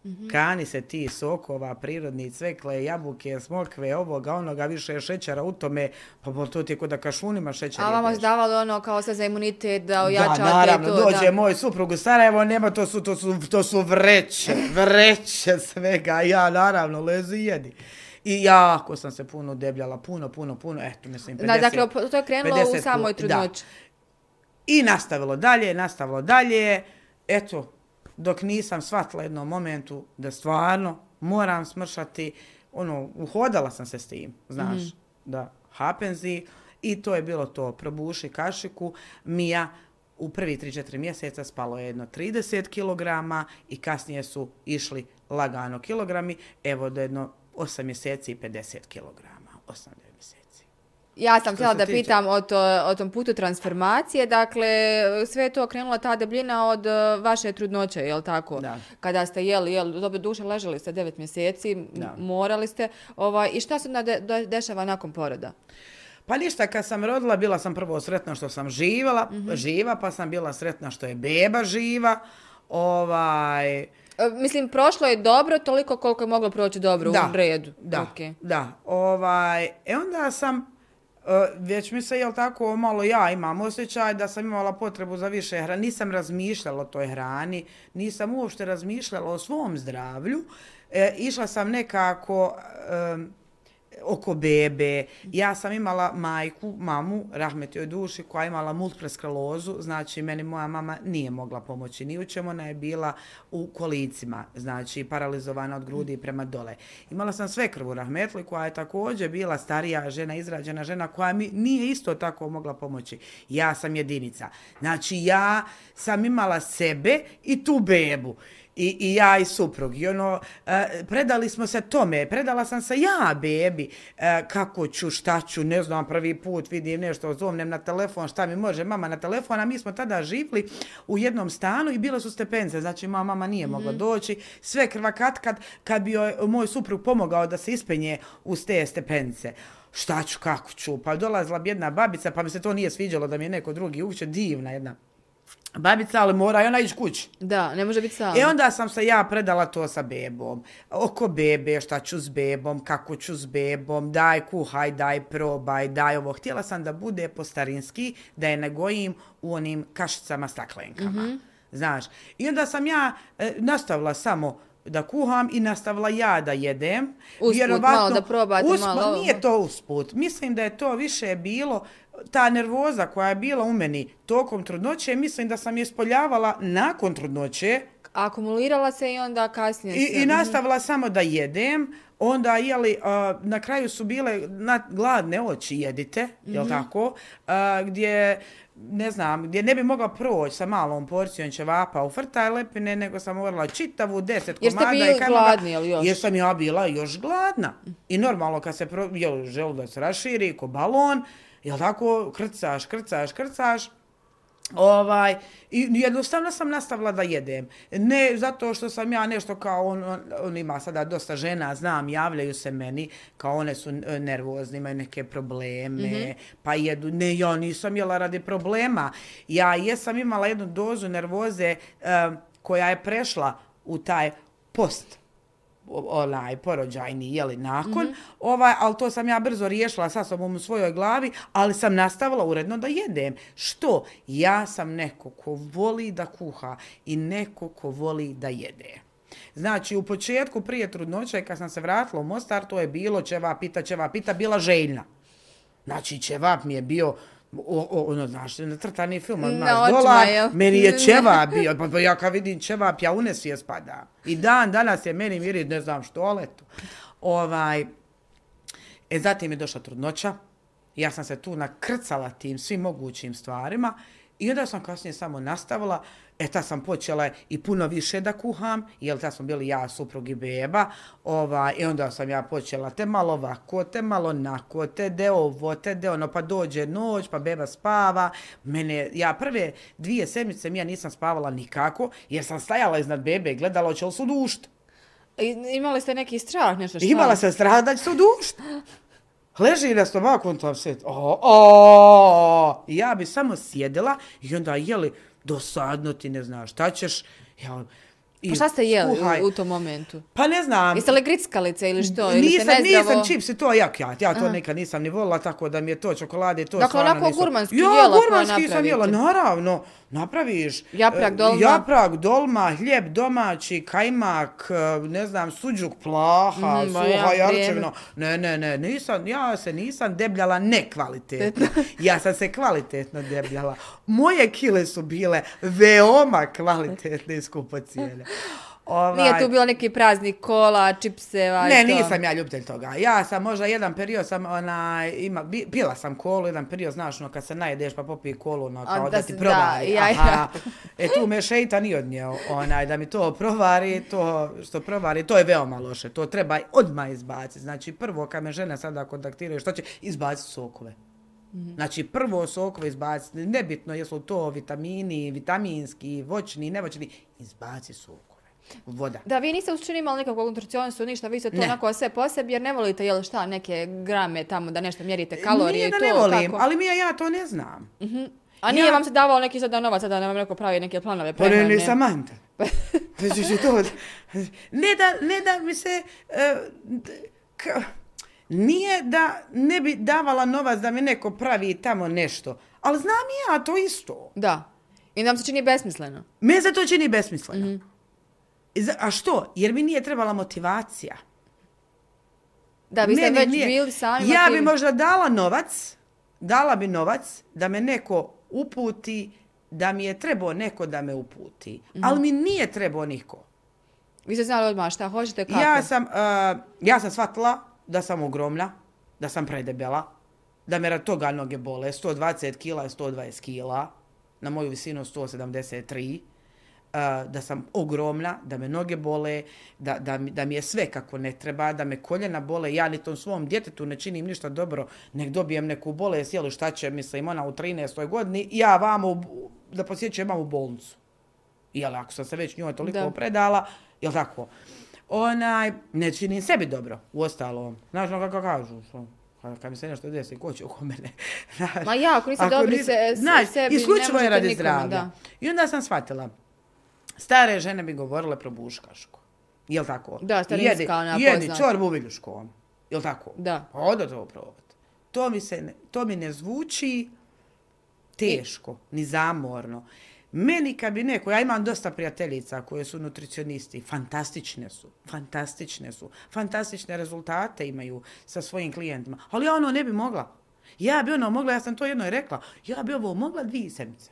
Mm -hmm. Kani se ti sokova, prirodni cvekle, jabuke, smokve, ovoga, onoga, više šećera u tome, pa to ti je kod da kašunima šećer A vama zdavalo ono kao se za imunitet da ojačate da, naravno, to? dođe da. moj suprug u Sarajevo, nema, to su, to su, to su vreće, vreće svega, ja naravno lezu i jedi. I jako sam se puno debljala, puno, puno, puno, eto, mislim, 50. Da, dakle, to je krenulo 50, u samoj trudnoći. I nastavilo dalje, nastavilo dalje, eto, dok nisam shvatila jednom momentu da stvarno moram smršati, ono, uhodala sam se s tim, znaš, mm. da hapenzi, i to je bilo to, probuši kašiku, Mija, u prvi 3-4 mjeseca spalo je jedno 30 kg i kasnije su išli lagano kilogrami, evo do jedno 8 mjeseci i 50 kg. 8 mjeseci. Ja sam htjela da tiče- pitam o, to, o tom putu transformacije, dakle sve je to krenula ta debljina od e, vaše trudnoće, je li tako? Da. Kada ste jeli, jel, dobro duše ležali ste 9 mjeseci, Da. morali ste, ovaj, i šta se onda de- de- dešava nakon poroda? Pa ništa, kad sam rodila, bila sam prvo sretna što sam živala, živa, pa sam bila sretna što je beba živa. Ovaj, Mislim, prošlo je dobro, toliko koliko je moglo proći dobro da, u redu. Da, Ok. da. Ovaj, e onda sam, e, već mi se, jel tako, malo ja imam osjećaj da sam imala potrebu za više hrane. Nisam razmišljala o toj hrani, nisam uopšte razmišljala o svom zdravlju. E, išla sam nekako oko bebe. Ja sam imala majku, mamu, rahmet joj duši, koja je imala multiple sklerozu, znači meni moja mama nije mogla pomoći ni u čemu, ona je bila u kolicima, znači paralizovana od grudi prema dole. Imala sam sve krvu rahmetli koja je također bila starija žena, izrađena žena koja mi nije isto tako mogla pomoći. Ja sam jedinica. Znači ja sam imala sebe i tu bebu. I, i ja i suprug. I ono, e, predali smo se tome, predala sam se ja bebi, e, kako ću, šta ću, ne znam, prvi put vidim nešto, zovnem na telefon, šta mi može mama na telefon, a mi smo tada živli u jednom stanu i bile su stepence, znači moja mama nije mogla doći, sve krvakat kad, kad bi joj moj suprug pomogao da se ispenje uz te stepence. Šta ću, kako ću, pa dolazila bi jedna babica, pa mi se to nije sviđalo da mi je neko drugi uče, divna jedna babica, ali mora i ona ići kući. Da, ne može biti sam. E onda sam se ja predala to sa bebom. Oko bebe, šta ću s bebom, kako ću s bebom, daj kuhaj, daj probaj, daj ovo. Htjela sam da bude po starinski, da je ne gojim u onim kašicama staklenkama. Znaš, i onda sam ja e, nastavila samo da kuham i nastavila ja da jedem. Usput malo da probate, malo ovo. Nije to usput. Mislim da je to više bilo ta nervoza koja je bila u meni tokom trudnoće, mislim da sam je spoljavala nakon trudnoće Akumulirala se i onda kasnije i, se... i nastavila samo da jedem. Onda, jeli, a, na kraju su bile na, gladne oči jedite, jel tako? A, gdje, ne znam, gdje ne bi mogla proći sa malom porcijom ćevapa u frta i lepine, nego sam morala čitavu deset Jer ste komada. bili i kajmaka, gladni, jel još? Jer sam ja bila još gladna. I normalno kad se pro, jel, želudac raširi ko balon, jel tako, krcaš, krcaš, krcaš, Ovaj, i jednostavno sam nastavila da jedem. Ne zato što sam ja nešto kao, on, on, on ima sada dosta žena, znam, javljaju se meni, kao one su e, nervozne, imaju neke probleme, mm -hmm. pa jedu. Ne, ja nisam jela radi problema. Ja jesam imala jednu dozu nervoze e, koja je prešla u taj post onaj porođajni, jeli, nakon, mm -hmm. ovaj, ali to sam ja brzo riješila sa sobom u svojoj glavi, ali sam nastavila uredno da jedem. Što? Ja sam neko ko voli da kuha i neko ko voli da jede. Znači, u početku prije trudnoće, kad sam se vratila u Mostar, to je bilo ćeva pita, ćeva pita, bila željna. Znači, ćevap mi je bio o, o, ono, znaš, natrtani film, Na znaš, dola, meni je ćevap bio, pa, pa ja kad vidim ćevap, ja unes je spada. I dan danas je meni miri, ne znam što, ali eto. Ovaj, e, zatim je došla trudnoća, ja sam se tu nakrcala tim svim mogućim stvarima i onda sam kasnije samo nastavila, e ta sam počela i puno više da kuham, jer ta smo bili ja, suprug i beba, ovaj, i onda sam ja počela te malo ovako, te malo onako, te de ovo, te de ono, pa dođe noć, pa beba spava, mene, ja prve dvije sedmice mi ja nisam spavala nikako, jer sam stajala iznad bebe i gledala hoće li se udušt. I- Imali ste neki strah, nešto šta? Imala sam strah da će se udušt. Leži na stomaku, on tam sjeti. O, o, I ja bi samo sjedila i onda jeli dosadno ti ne znaš šta ćeš. Ja, i Pa šta ste jeli skuhaj. u, u tom momentu? Pa ne znam. Jeste li grickalice ili što? Ili nisam, ste nezdravo... nisam čipsi, to jak ja. Ja to nekad nisam ni volila, tako da mi je to čokolade i to Dakle, stvarno onako nisam. gurmanski ja, jela koja gurmanski sam jela, napravite. naravno. Napraviš. Japrak, e, dolma. Japrak, dolma, hljeb domaći, kajmak, e, ne znam, suđuk, plaha, ma suha, ja, jarčevino. Ne, ne, ne, nisam, ja se nisam debljala nekvalitetno. ja sam se kvalitetno debljala. Moje kile su bile veoma kvalitetne i skupocijene. Ovaj, Nije tu bilo neki praznik kola, čipseva Ne, i to. nisam ja ljubitelj toga. Ja sam možda jedan period sam, onaj, ima, bi- pila sam kolu, jedan period, znaš, ono, kad se najedeš pa popije kolu, ono, kao A, da, da ti provari. da, ja, ja. Aha. E, tu me šeitan nije odnijeo, onaj, da mi to provari, to što provari, to je veoma loše. To treba odmah izbaciti. Znači, prvo, kad me žene sada kontaktiraju, što će, izbaciti sokove. Mhm. Znači, prvo sokove izbaciti, nebitno jesu to vitamini, vitaminski, voćni, nevoćni, izbaci sokove. Voda. Da, vi niste u suštini imali nikakvog nutricionistu, ništa, vi ste to Ne. onako sve po sebi, jer ne volite, jel šta, neke grame tamo da nešto mjerite, kalorije Nije i da to, ne volim, kako? ali mi ja, ja to ne znam. A nije ja- vam se davao neki sada novac, da vam neko pravi neke planove Pa ne, prehrane? ne, Samanta. Že to... Ne da, ne da mi se... ka- nije da ne bi davala novac da mi neko pravi tamo nešto. Ali znam i ja to isto. Da. I nam se čini besmisleno. Me za to čini besmisleno. I za- A što? Jer mi nije trebala motivacija. Da, vi ste već nije- bili sami Ja bi možda dala novac, dala bi novac da me neko uputi, da mi je trebao neko da me uputi. Mhm. Ali mi nije trebao niko. Vi ste znali odmah šta hoćete, kako? Ja sam, uh, ja sam shvatila da sam ogromna, da sam predebela, da me rad toga noge bole. 120 kila je 120 kila, na moju visinu 173. Da sam ogromna, da me noge bole, da, da, mi, da mi je sve kako ne treba, da me koljena bole, ja ni tom svom djetetu ne činim ništa dobro, nek dobijem neku bolest, jel šta će, mislim, ona u 13. godini, ja vamo, u- da posjećujem mamu u bolnicu. Jel, ako sam se već njoj toliko Da. predala, jel tako? Onaj, ne činim sebi dobro, u ostalom. Znaš ono kako kažu, što, kad- kad mi se nešto desi, ko će oko mene? Znaš, Ma ja, ako niste dobri se- znaš, sebi, ne isključivo je možete radi nikome, zdravlja. da. I onda sam shvatila, stare žene bi govorile probuškaško. Jel tako? Da, starinska Jedi- ona Jedi poznata. čorbu viljuškom. Jel tako? Da. Pa odo to probat. To mi, se ne, to mi ne zvuči teško, ni zamorno. Meni kad bi neko, ja imam dosta prijateljica koje su nutricionisti, fantastične su, fantastične su, fantastične rezultate imaju sa svojim klijentima, ali ja ono ne bi mogla. Ja bi ono mogla, ja sam to jednoj rekla, ja bi ovo mogla dvije sedmice.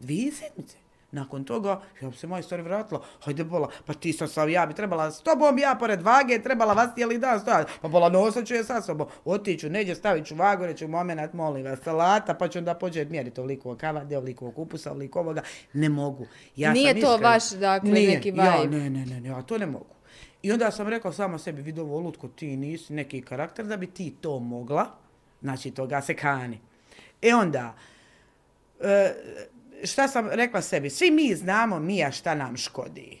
Dvije sedmice. Nakon toga, ja bi se majstor vratila, hajde bola, pa ti sam sam, ja bi trebala s tobom, ja pored vage, trebala vas cijeli dan stojati, pa bola nosa ću je sa sobom, otiću, neđe stavit ću vagu, reću moment, molim vas, salata, pa ću onda početi mjeriti toliko kavade, ovoliko kupusa, ovoliko ovoga, ne mogu. Ja Nije sam to iskrena. vaš, dakle, Nije. neki Ja, vibe. ne, ne, ne, ne, ja to ne mogu. I onda sam rekao sama sebi, vidi ovo lutko, ti nisi neki karakter da bi ti to mogla, znači toga se kani. E onda, e, šta sam rekla sebi, svi mi znamo Mija šta nam škodi.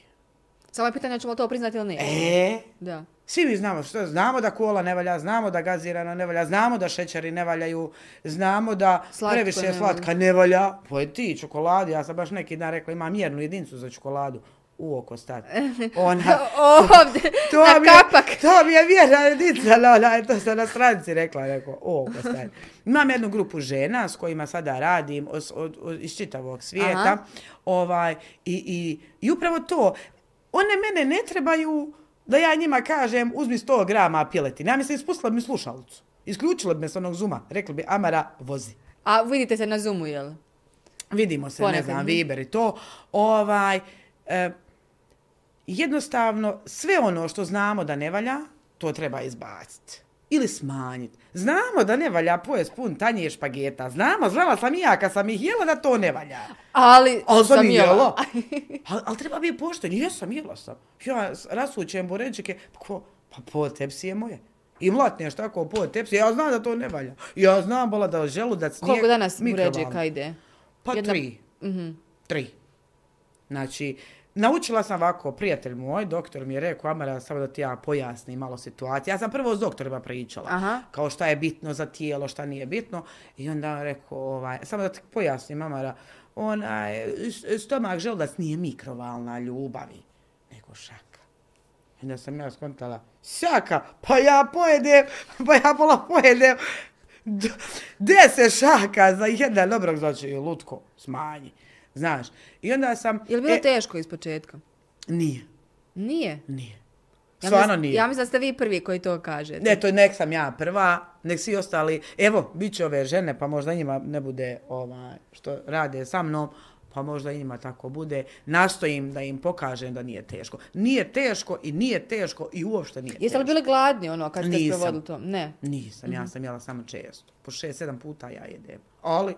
Samo je pitanje ćemo to priznati ili nije. E, Da. svi mi znamo što, znamo da kola ne valja, znamo da gazirano ne valja, znamo da šećeri ne valjaju, znamo da Slatko previše ne slatka ne valja. Poje ti čokoladu, ja sam baš neki dan rekla imam mjernu jedinicu za čokoladu u oko stati. Ona, Ovdje, na mi je, kapak. To mi je mjerna jedinica, no, no, to sam na stranici rekla, rekao, o, oko stati. Imam jednu grupu žena s kojima sada radim od, od, od, iz čitavog svijeta. Aha. Ovaj, i, i, I upravo to, one mene ne trebaju da ja njima kažem uzmi 100 grama piletine. Ja mi se ispustila bi mi slušalicu. Isključila bi me s onog zuma. Rekli bi, Amara, vozi. A vidite se na Zoomu, jel? Vidimo se, ne Ponekad, znam, mhm. Viber i to. Ovaj, e, jednostavno, sve ono što znamo da ne valja, to treba izbaciti. Ili smanjiti. Znamo da ne valja pojest pun tanje špageta. Znamo, znala sam i ja kad sam ih jela da to ne valja. Ali, Ali sam ih jela. jela. Ali al treba biti pošten. Jesam, jela sam. Ja rasućem buređike, pa ko, pa po tepsije moje. I mlatneš tako po tepsije. Ja znam da to ne valja. Ja znam, bola, da želudac nije Koliko danas buređika ide? Pa Jedna- tri. Mhm. Tri. Znači, naučila sam ovako, prijatelj moj, doktor mi je rekao, Amara, samo da ti ja pojasnim malo situaciju. Ja sam prvo s doktorima pričala, Aha. kao šta je bitno za tijelo, šta nije bitno. I onda on rekao, ovaj, samo da ti pojasnim, Amara, onaj, stomak želudac nije mikrovalna ljubavi, nego šaka. I onda sam ja skontala, šaka, pa ja pojedem, pa ja pola pojedem, d- deset šaka za jedan obrok, znači lutko, smanji. Znaš, i onda sam... Je li bilo e, teško iz početka? Nije, Nije. nije. Ja Stvarno mislim- nije. Ja mislim da ste vi prvi koji to kažete. Ne, to nek sam ja prva, nek svi ostali, evo, bit će ove žene, pa možda njima ne bude ovaj, što rade sa mnom, pa možda njima tako bude. Nastojim da im pokažem da nije teško. Nije teško i nije teško i uopšte nije Jeste li teško. bili gladni ono kad ste Nisam. sprovodili to? Ne. Nisam, ja sam jela samo često. Po šest, sedam puta ja jedem. Ali,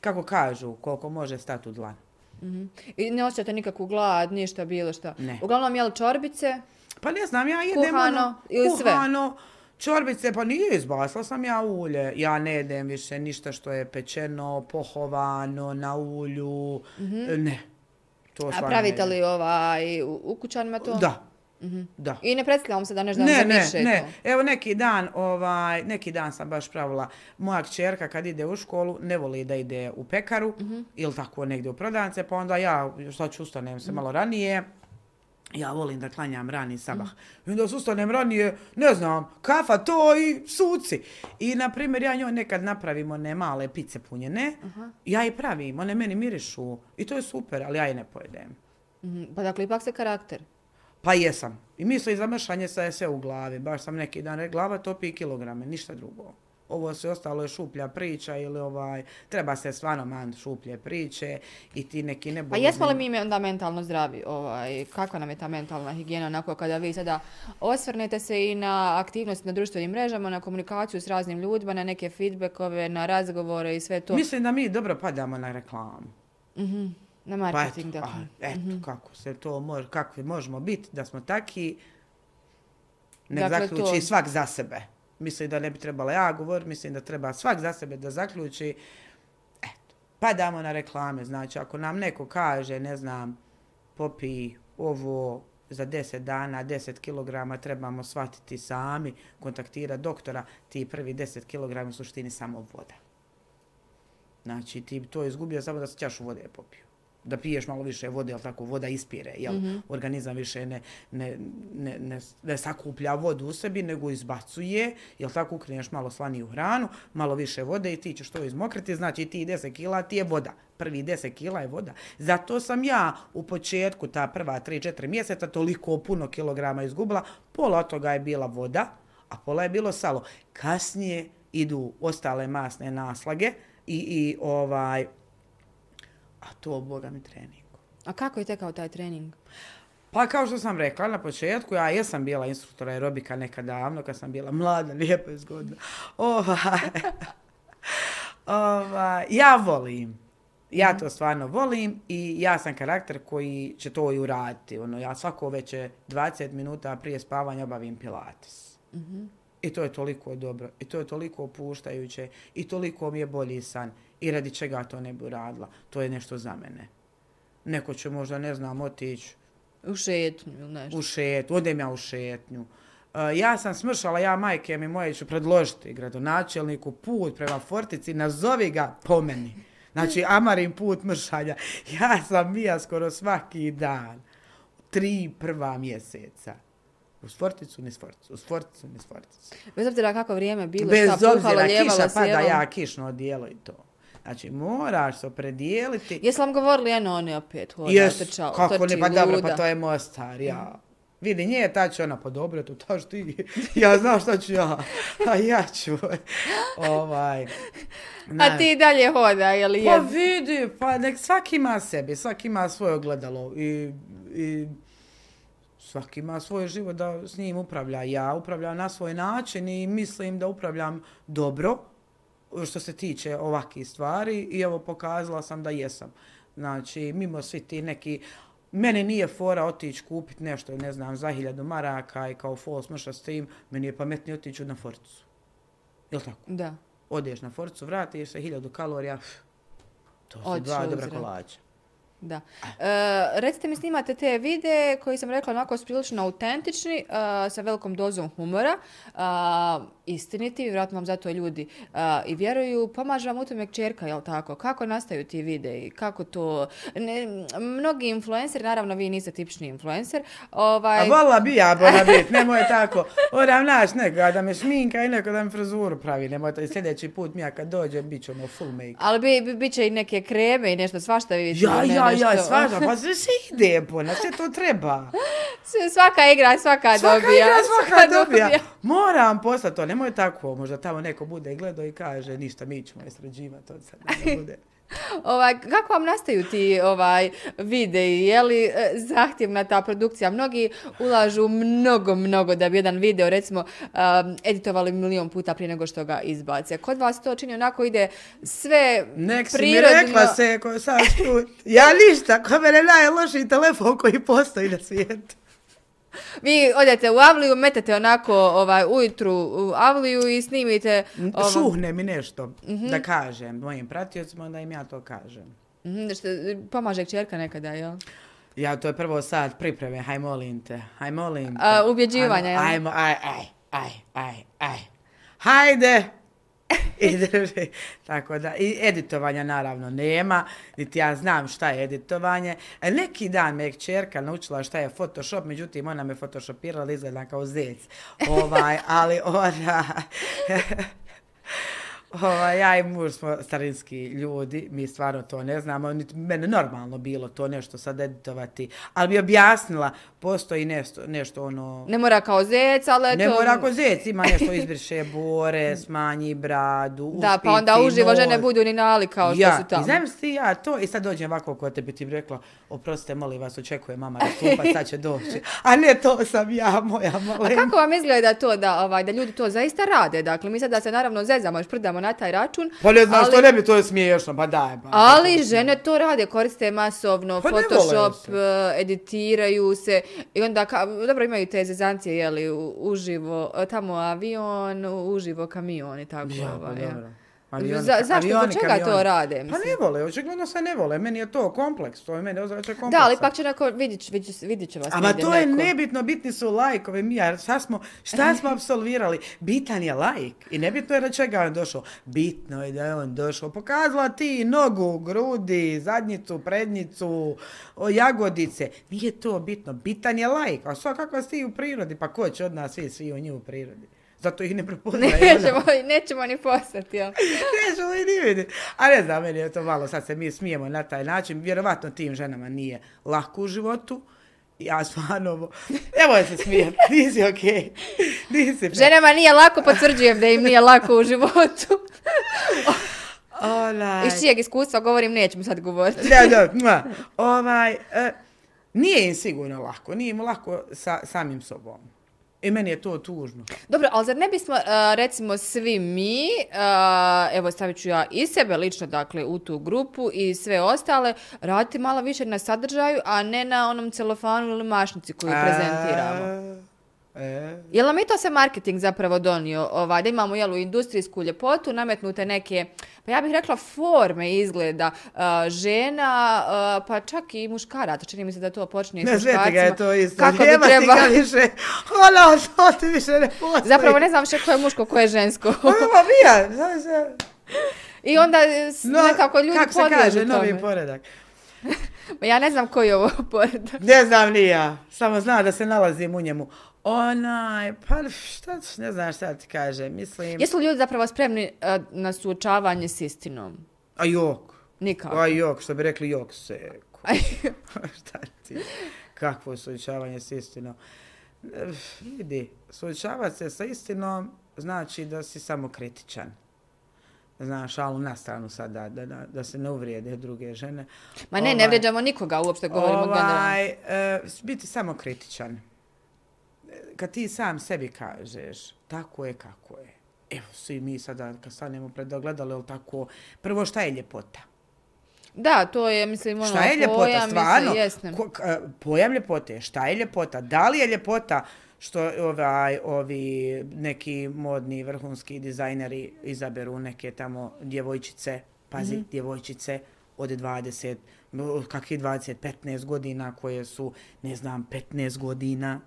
kako kažu, koliko može stati u dlan. Mhm. I ne osjećate nikakvu glad, ništa, bilo šta? Ne. Uglavnom jeli čorbice? Pa ne znam, ja jedem Kuhano ono, ili sve? kuhano, čorbice, pa nije izbasla sam ja ulje. Ja ne jedem više ništa što je pečeno, pohovano, na ulju, ne. To. A pravite li ovaj, u, u kućanima to? Jedem. Da, da. I ne predstavljamo se da nešto Ne, ne, zamiše ne. to. Evo neki dan, ovaj, neki dan sam baš pravila. Moja kćerka kad ide u školu ne voli da ide u pekaru ili tako negdje u prodavnice, pa onda ja šta ću ustanem se malo ranije. Ja volim da klanjam rani sabah. I onda se ustanem ranije, ne znam, kafa to i suci. I, na primjer, ja njoj nekad napravim one male pice punjene. Ja i pravim, one meni mirišu. I to je super, ali ja je ne pojedem. Mhm. Pa dakle, ipak se karakter. Pa jesam. I misli za mešanje sa sve u glavi. Baš sam neki dan rekla, glava topi kilograme, ništa drugo. Ovo sve ostalo je šuplja priča ili ovaj, treba se stvarno man šuplje priče i ti neki ne Pa jesmo li mi onda mentalno zdravi? Ovaj, kakva nam je ta mentalna higijena onako kada vi sada osvrnete se i na aktivnost na društvenim mrežama, na komunikaciju s raznim ljudima, na neke feedbackove, na razgovore i sve to. Mislim da mi dobro padamo na reklamu. Mhm. Na Pa eto, marketing, dakle. a, eto kako se to može, kakvi možemo biti da smo taki, nek Dakle, zaključi to- svak za sebe. Mislim da ne bi trebala ja govoriti, mislim da treba svak za sebe da zaključi. Eto, padamo na reklame, znači ako nam neko kaže, ne znam, popi ovo za 10 dana, 10 kg trebamo shvatiti sami, kontaktirati doktora, ti prvi 10 kg u suštini samo voda. Znači ti to izgubio samo da se čašu vode popio. Da piješ malo više vode, jel tako, voda ispire, jel, organizam više ne, ne, ne, ne, ne sakuplja vodu u sebi, nego izbacuje, jel tako, ukreneš malo slaniju hranu, malo više vode i ti ćeš to izmokriti, znači ti 10 kila ti je voda. Prvi 10 kila je voda. Zato sam ja u početku, ta prva 3-4 mjeseca, toliko puno kilograma izgubila, pola od toga je bila voda, a pola je bilo salo. Kasnije idu ostale masne naslage i, i ovaj, a to, boga mi, trening. A kako je tekao taj trening? Pa kao što sam rekla na početku, ja jesam bila instruktor aerobika nekad davno, kad sam bila mlada, lijepa i zgodna. Ovaj, ovaj, ja volim. Ja to stvarno volim i ja sam karakter koji će to i uraditi. Ono, ja svako veće 20 minuta prije spavanja obavim pilates. I to je toliko dobro, i to je toliko opuštajuće, i toliko mi je bolji san. I radi čega to ne bi uradila. To je nešto za mene. Neko će možda, ne znam, otići U šetnju ili nešto? u šetnju, odem ja u šetnju. Uh, ja sam smršala, ja majke mi moje ću predložiti gradonačelniku put prema Fortici, nazovi ga po meni. Znači, amarim put mršanja. Ja sam mija skoro svaki dan. Tri prva mjeseca. Uz Forticu, ni Forticu, uz Forticu, ni Forticu. Bez obzira kako vrijeme bilo, Bez šta puhalo, obzira, ljevalo, kiša pada, sjevalo. ja kišno odijelo i to. Znači, moraš se opredijeliti. Jesu vam govorili eno oni opet? Hoda, Jes, trčao, kako trči, ne, pa dobro, luda. pa to je Mostar, ja. Vidi, nije ta će ona, pa dobro, to taš ti. Ja znam šta ću ja. A ja ću. ovaj. A ti dalje hoda, jel Pa je? vidi, pa nek svaki ima sebi, svaki ima svoje ogledalo i, i svaki ima svoj život da s njim upravlja. Ja upravljam na svoj način i mislim da upravljam dobro što se tiče ovakvih stvari i evo pokazala sam da jesam. Znači, mimo svi ti neki, meni nije fora otići kupiti nešto, ne znam, za hiljadu maraka i kao fol smrša s tim, meni je pametnije otići na forcu. Jel tako? Da. Odeš na forcu, vratiš se, hiljadu kalorija, to su dva dobra kolača. Da. E, recite mi, snimate te videe koji sam rekla onako su prilično autentični, e, sa velikom dozom humora, a, istiniti, vjerojatno vam zato ljudi a, i vjeruju. Pomaže vam u tome kćerka, jel tako? Kako nastaju ti videi? Kako to... Ne, mnogi influenceri, naravno vi niste tipični influencer, ovaj... A vola bi ja bona bit, nemoj tako. Moram naći nekoga da me šminka i neko da mi frizuru pravi. Nemoj to i sljedeći put mi ja kad dođem bit ćemo full make. Ali bi, bi, bit će i neke kreme i nešto, svašta vidite. Ja, ne, ja, ja, svašta, pa sve se ide, bona, sve to treba. Sve- Svaka igra, svaka, Svaka dobija. igra, svaka dobija. Moram poslati to, nemoj tako, možda tamo neko bude gledao i kaže, ništa, mi ćemo istraživati od sad, ne bude. Ovaj, kako vam nastaju ti ovaj videi? Je li e, zahtjevna ta produkcija? Mnogi ulažu mnogo, mnogo da bi jedan video, recimo, um, editovali milion puta prije nego što ga izbace. Kod vas to čini onako ide sve Nek si prirodno. mi rekla se, ko čut. Ja ništa, ko mene najlošiji telefon koji postoji na svijetu. Vi odete u Avliju, metete onako ovaj, ujutru u Avliju i snimite... Ovo, Šuhne mi nešto da kažem mojim pratiocima, onda im ja to kažem. Mhm, što, pomaže kćerka nekada, jel? Ja, to je prvo sad pripreme, haj molim te, haj molim te. A, ubjeđivanja, jel? ajmo, aj, aj, aj, aj, aj. Hajde! Tako da, i editovanja naravno nema, niti ja znam šta je editovanje. E, Neki dan me je kćerka naučila šta je Photoshop, međutim ona me photoshopirala, izgleda kao zec. Ovaj, ali ona... Ova, ja i muž smo starinski ljudi, mi stvarno to ne znamo, niti mene normalno bilo to nešto sad editovati, ali bi objasnila, postoji nešto, nešto ono... Ne mora kao zec, ali eto... Ne mora ako zec, ima nešto izbriše bore, smanji bradu, Da, pa onda uspiti uživo žene budu ni nali kao što ja, su tamo. I znam ti ja to i sad dođem ovako kod tebi ti bi rekla, oprostite, molim vas, očekuje mama da stupa, sad će doći. A ne, to sam ja, moja A malenka. kako vam izgleda to da, ovaj, da ljudi to zaista rade? Dakle, mi sad da se naravno zezamo i šprdamo na taj račun. Pa ne znaš, ali- to ne bi, to je smiješno, pa daj. Pa, Ali žene to rade, koriste masovno, Pa Photoshop, se. eh, editiraju se i onda, ka, dobro imaju te zezancije, jeli, uživo, tamo avion, uživo kamion i tako. Ja, pa ovaj, ja. Dobro. Za- zašto, zbog čega to rade, Pa mislim? ne vole, očigledno se ne vole, meni je to kompleks, to je meni ozračaj kompleksa. Da, ali pa- pak će neko, vidit, vidit, vidit će vas Ama to je neko. nebitno, bitni su lajkovi, mi, a šta smo, šta smo apsolvirali? Bitan je lajk i nebitno je na čega on došao. Bitno je da je on došao. Pokazala ti nogu, grudi, zadnjicu, prednjicu, o, jagodice. Nije to bitno, bitan je lajk. A sva kakva si u prirodi, pa ko će od nas svi, svi u nju u prirodi? Zato ih ne prepoznaje. Nećemo, nećemo ni postati, jel? Nećemo i ni vidjeti. A ne znam, meni je to malo, sad se mi smijemo na taj način. Vjerovatno tim ženama nije lako u životu. Ja stvarno, evo se smijem, nisi okej. Nisi fe- Ženama nije lako, potvrđujem da im nije lako u životu. Onaj. Iz čijeg iskustva govorim, nećemo sad govoriti. Da, da, mua. ovaj, e, nije im sigurno lako, nije im lako sa samim sobom. I meni je to tužno. Dobro, ali zar ne bismo, uh, recimo, svi mi, uh, evo stavit ću ja i sebe lično, dakle, u tu grupu i sve ostale, raditi malo više na sadržaju, a ne na onom celofanu ili mašnici koju prezentiramo. E. Jel nam i to se marketing zapravo donio, ovaj, da imamo jelu industrijsku ljepotu, nametnute neke, pa ja bih rekla forme izgleda uh, žena, uh, pa čak i muškaraca, čini mi se da to počinje Ne s sveti ga je muškarcima. to isto. Kako bi Nema ti treba... ga više. Ono, to ti više ne postoji. Zapravo ne znam više ko je muško, ko je žensko. Pa mi ja. znaš, ja. I onda s- nekako ljudi kako se podliježu kaže, tome. novi poredak. Ma Ja ne znam koji je ovo poredak. Ne znam ni ja, samo znam da se nalazim u njemu. Onaj, pa šta, ne znam šta ti kaže, mislim... Jesu li ljudi zapravo spremni e, na suočavanje s istinom? A jok, Nikako. a jok, što bi rekli jok se. šta ti, kakvo suočavanje s istinom. Vidi, suočavati se sa istinom znači da si samo kritičan. Znaš, ali na stranu sad da, da, da, se ne uvrijede druge žene. Ma ne, ne Ovaj, vrijeđamo nikoga, uopšte govorimo generalno. ovaj, e, biti samo kritičan. Kad ti sam sebi kažeš, tako je kako je. Evo, svi mi sada, kad stanemo pred ogledalo, jel tako, prvo šta je ljepota? Da, to je, mislim, ono, Šta je ljepota, pojam, stvarno? Mislim. Ko, k- e, pojam ljepote, šta je ljepota? Da li je ljepota što ovaj, ovi neki modni vrhunski dizajneri izaberu neke tamo djevojčice, pazi, Mhm. djevojčice od 20, no, kakvi 20, 15 godina koje su, ne znam, 15 godina.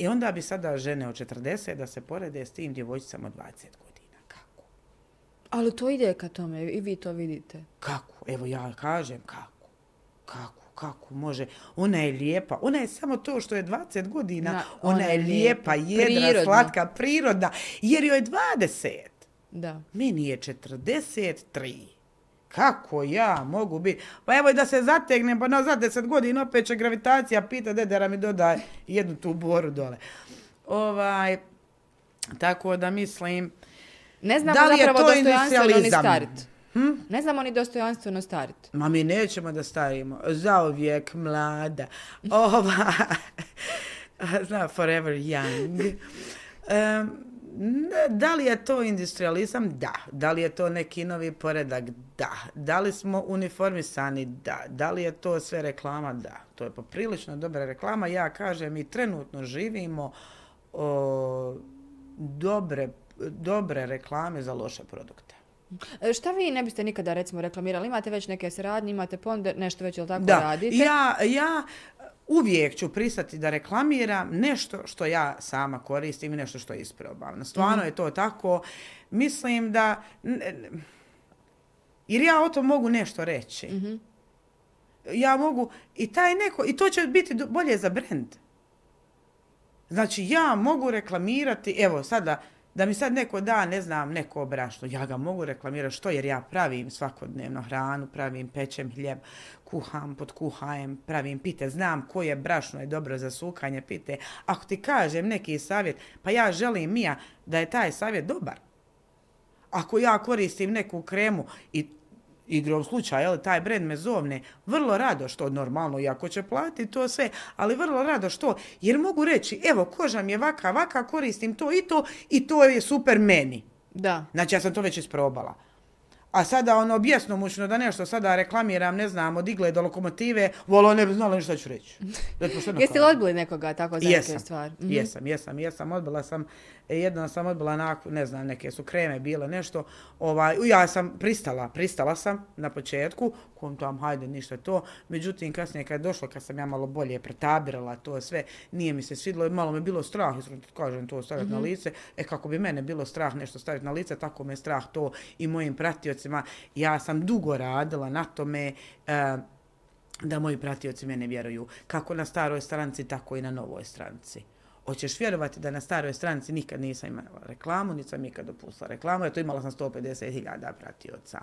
I onda bi sada žene od 40 da se porede s tim djevojčicama od 20 godina. Kako? Ali to ide ka tome i vi to vidite. Kako? Evo ja kažem kako. Kako? Kako može? Ona je lijepa. Ona je samo to što je 20 godina. Na, ona, je lijepa, jedra, prirodna. slatka, prirodna. Jer joj je 20. Da. Meni je 43. Kako ja mogu biti? Pa evo da se zategnem, pa na za 10 godina opet će gravitacija pita dedera mi dodaj jednu tu boru dole. Ovaj, tako da mislim, Ne znamo Da li je zapravo to dostojanstveno ni start. Hm? Ne znamo ni dostojanstveno stariti. Ma mi nećemo da starimo. Zauvijek mlada. Ova, zna, forever young. Um, da li je to industrializam? Da. Da li je to neki novi poredak? Da. Da li smo uniformisani? Da. Da li je to sve reklama? Da. To je poprilično dobra reklama. Ja kažem, mi trenutno živimo o, dobre, dobre reklame za loše produkte. E, šta vi ne biste nikada recimo reklamirali? Imate već neke saradnje, imate ponder, nešto već ili tako da. radite? Ja, ja uvijek ću pristati da reklamiram nešto što ja sama koristim i nešto što je isprobavno. Stvarno mm je to tako. Mislim da... Jer ja o tom mogu nešto reći. Mm -hmm. Ja mogu... I taj neko... I to će biti bolje za brend. Znači, ja mogu reklamirati... Evo, sada da mi sad neko da, ne znam, neko brašno, ja ga mogu reklamirati što, jer ja pravim svakodnevno hranu, pravim, pečem hljeb, kuham pod kuhajem, pravim pite, znam koje brašno je dobro za sukanje pite. Ako ti kažem neki savjet, pa ja želim Mija da je taj savjet dobar. Ako ja koristim neku kremu i igrom slučaja, jel, taj brend me zovne, vrlo rado što normalno, iako će platiti to sve, ali vrlo rado što, jer mogu reći, evo, koža mi je vaka, vaka, koristim to i to i to je super meni. Da. Znači, ja sam to već isprobala. A sada ono objesno mučno da nešto sada reklamiram, ne znam, od igle do lokomotive, volo ne bi znala ništa ću reći. Jeste li odbili nekoga tako za neke stvari? Mm -hmm. Jesam, jesam, jesam, odbila sam, e, jedno sam odbila na, ne znam, neke su kreme bile, nešto, ovaj, ja sam pristala, pristala sam na početku, kom tam, hajde, ništa to, međutim, kasnije kad je došlo, kad sam ja malo bolje pretabirala to sve, nije mi se svidlo, malo me bilo strah, kažem to staviti mm -hmm. na mhm. lice, e kako bi mene bilo strah nešto staviti na lice, tako me strah to i mojim pratiocima, ja sam dugo radila na tome, e, da moji pratioci mene vjeruju kako na staroj stranci, tako i na novoj stranci. Hoćeš vjerovati da na staroj stranici nikad nisam imala reklamu, nisam nikad dopustila reklamu, ja to imala sam 150.000 pratioca.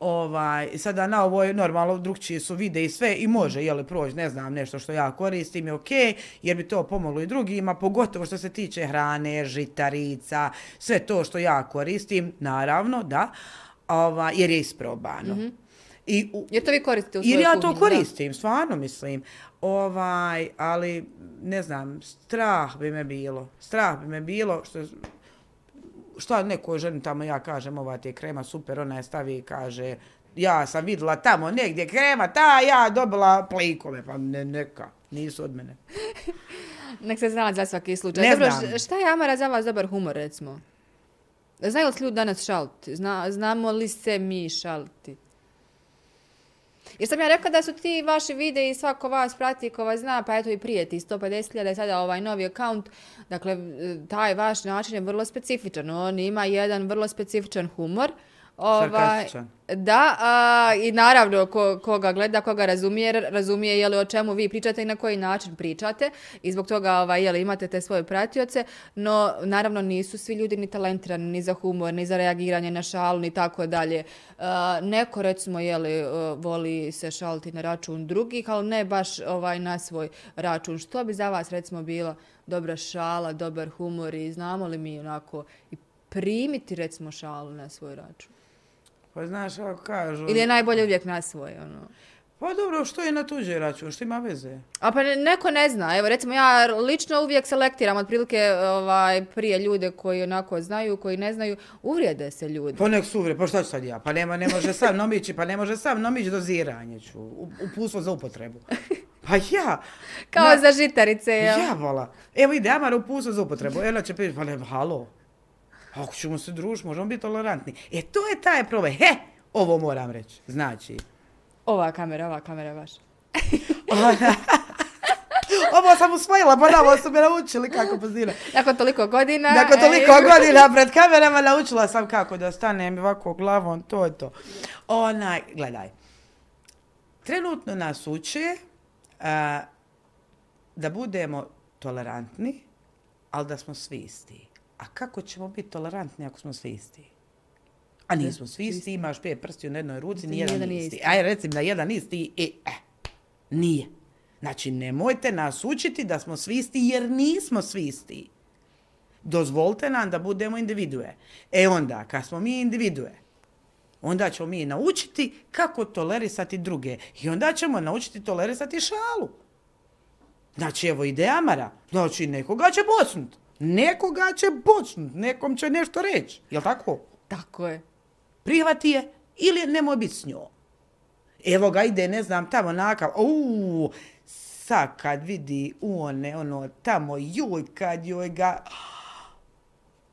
Ovaj, sada na ovo normalno, drugčiji su vide i sve i može, je li proći, ne znam, nešto što ja koristim je okej, okay, jer bi to pomoglo i drugima, pogotovo što se tiče hrane, žitarica, sve to što ja koristim, naravno, da, ovaj, jer je isprobano. Mm -hmm. I u, jer to vi koristite u svojoj Jer ja to koristim, da? stvarno mislim. Ovaj, ali, ne znam, strah bi me bilo. Strah bi me bilo što šta neko ženi tamo ja kažem ova ti je krema super, ona je stavi i kaže ja sam videla tamo negdje krema, ta ja dobila plikove, pa ne, neka, nisu od mene. Nek se zna za svaki slučaj. Ne Dobro, znam. šta je Amara za vas dobar humor, recimo? Znaju li se ljudi danas šaliti? Zna, znamo li se mi šaliti? Jer sam ja rekla da su ti vaši videi, svako vas prati, ko vas zna, pa eto i prijeti, 150.000 je sada ovaj novi account. Dakle, e, taj vaš način je vrlo specifičan. On ima jedan vrlo specifičan humor. Ovaj, da, a, i naravno ko, koga gleda, koga razumije, razumije je li o čemu vi pričate i na koji način pričate i zbog toga ovaj, je li, imate te svoje pratioce, no naravno nisu svi ljudi ni talentirani ni za humor, ni za reagiranje na šalu, ni tako dalje. A, neko recimo je li, voli se šaliti na račun drugih, ali ne baš ovaj na svoj račun. Što bi za vas recimo bilo dobra šala, dobar humor i znamo li mi onako i primiti recimo šalu na svoj račun? Pa znaš, ako kažu... Ili je najbolje uvijek na svoj, ono? Pa dobro, što je na tuđe račun, što ima veze? A pa neko ne zna. Evo, recimo, ja lično uvijek selektiram otprilike ovaj, prije ljude koji onako znaju, koji ne znaju. Uvrijede se ljudi. Pa nek su uvrijede, pa šta ću sad ja? Pa nema, ne može sam nomići, pa ne može sam nomići doziranje ću. Upustvo za upotrebu. Pa ja. Kao na, za žitarice, jel? Ja, vola. Evo ide, Amar upustvo za upotrebu. Ela će pa ne, halo. Ako ćemo se družiti, možemo biti tolerantni. E, to je taj problem. He, ovo moram reći. Znači... Ova kamera, ova kamera je vaša. ovo sam usvojila, pa su me naučili kako pozira. Nakon toliko godina... Nakon toliko ej. godina pred kamerama naučila sam kako da stanem ovako glavom, to je to. Onaj, gledaj. Trenutno nas uče uh, da budemo tolerantni, ali da smo svi isti a kako ćemo biti tolerantni ako smo svi isti? A nismo svi isti, imaš pet prsti na jednoj ruci, ni jedan isti. Aj, recim da jedan isti, e, e, nije. Znači, nemojte nas učiti da smo svi isti, jer nismo svi isti. Dozvolite nam da budemo individue. E onda, kad smo mi individue, onda ćemo mi naučiti kako tolerisati druge. I onda ćemo naučiti tolerisati šalu. Znači, evo ide Amara. Znači, nekoga će bocnut. Nekoga će bocnut. Nekom će nešto reći. Jel tako? Tako je. Prihvati je ili nemoj biti s njom. Evo ga ide, ne znam, tamo nakav. Uuu, sad kad vidi one, ono, tamo, joj, kad joj ga...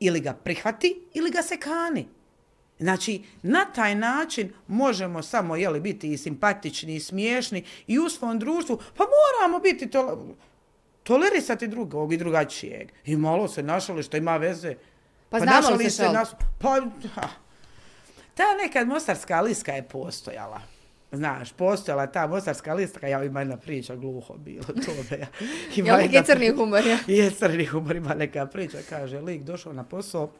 Ili ga prihvati, ili ga se kani. Znači, na taj način možemo samo jeli, biti i simpatični i smiješni i u svom društvu, pa moramo biti to, tolerisati drugog i drugačijeg. I malo se našali što ima veze. Pa znamo li našali se nas, Pa, ha. ta nekad mostarska liska je postojala. Znaš, postojala ta mostarska liska, ja ima jedna priča, gluho bilo to. Ja. Jel neki jedna crni humor, ja? Je crni humor, ima neka priča, kaže, lik došao na posao,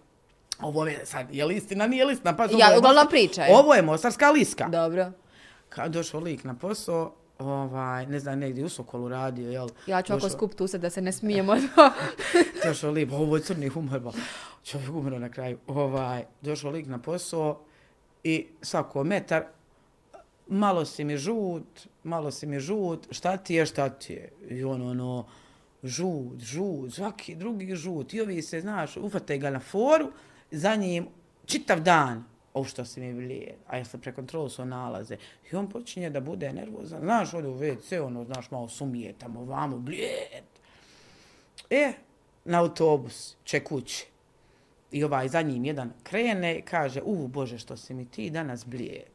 ovo je sad, je li istina, nije li istina, pa ovo Ja, je uglavnom priča je. Ovo je mostarska liska. Dobro. Kad došao lik na posao, ovaj, ne znam, negdje u Sokolu radio, jel? Ja ću ako skup tu sad da se ne smijemo. došao lik, pa ovo je crni humor, ba. čovjek umro na kraju. Ovaj, došao lik na posao i svako metar, malo si mi žut, malo si mi žut, šta ti je, šta ti je? I on ono, žut, žut, svaki drugi žut. I ovi se, znaš, ufate ga na foru, za njim čitav dan, o što si mi blije, a ja sam prekontrolu su nalaze. I on počinje da bude nervozan, znaš, ode u WC, ono, znaš, malo sumije tamo, vamo, bljed. E, na autobus, će kući. I ovaj za njim jedan krene i kaže, u Bože, što si mi ti danas bljed.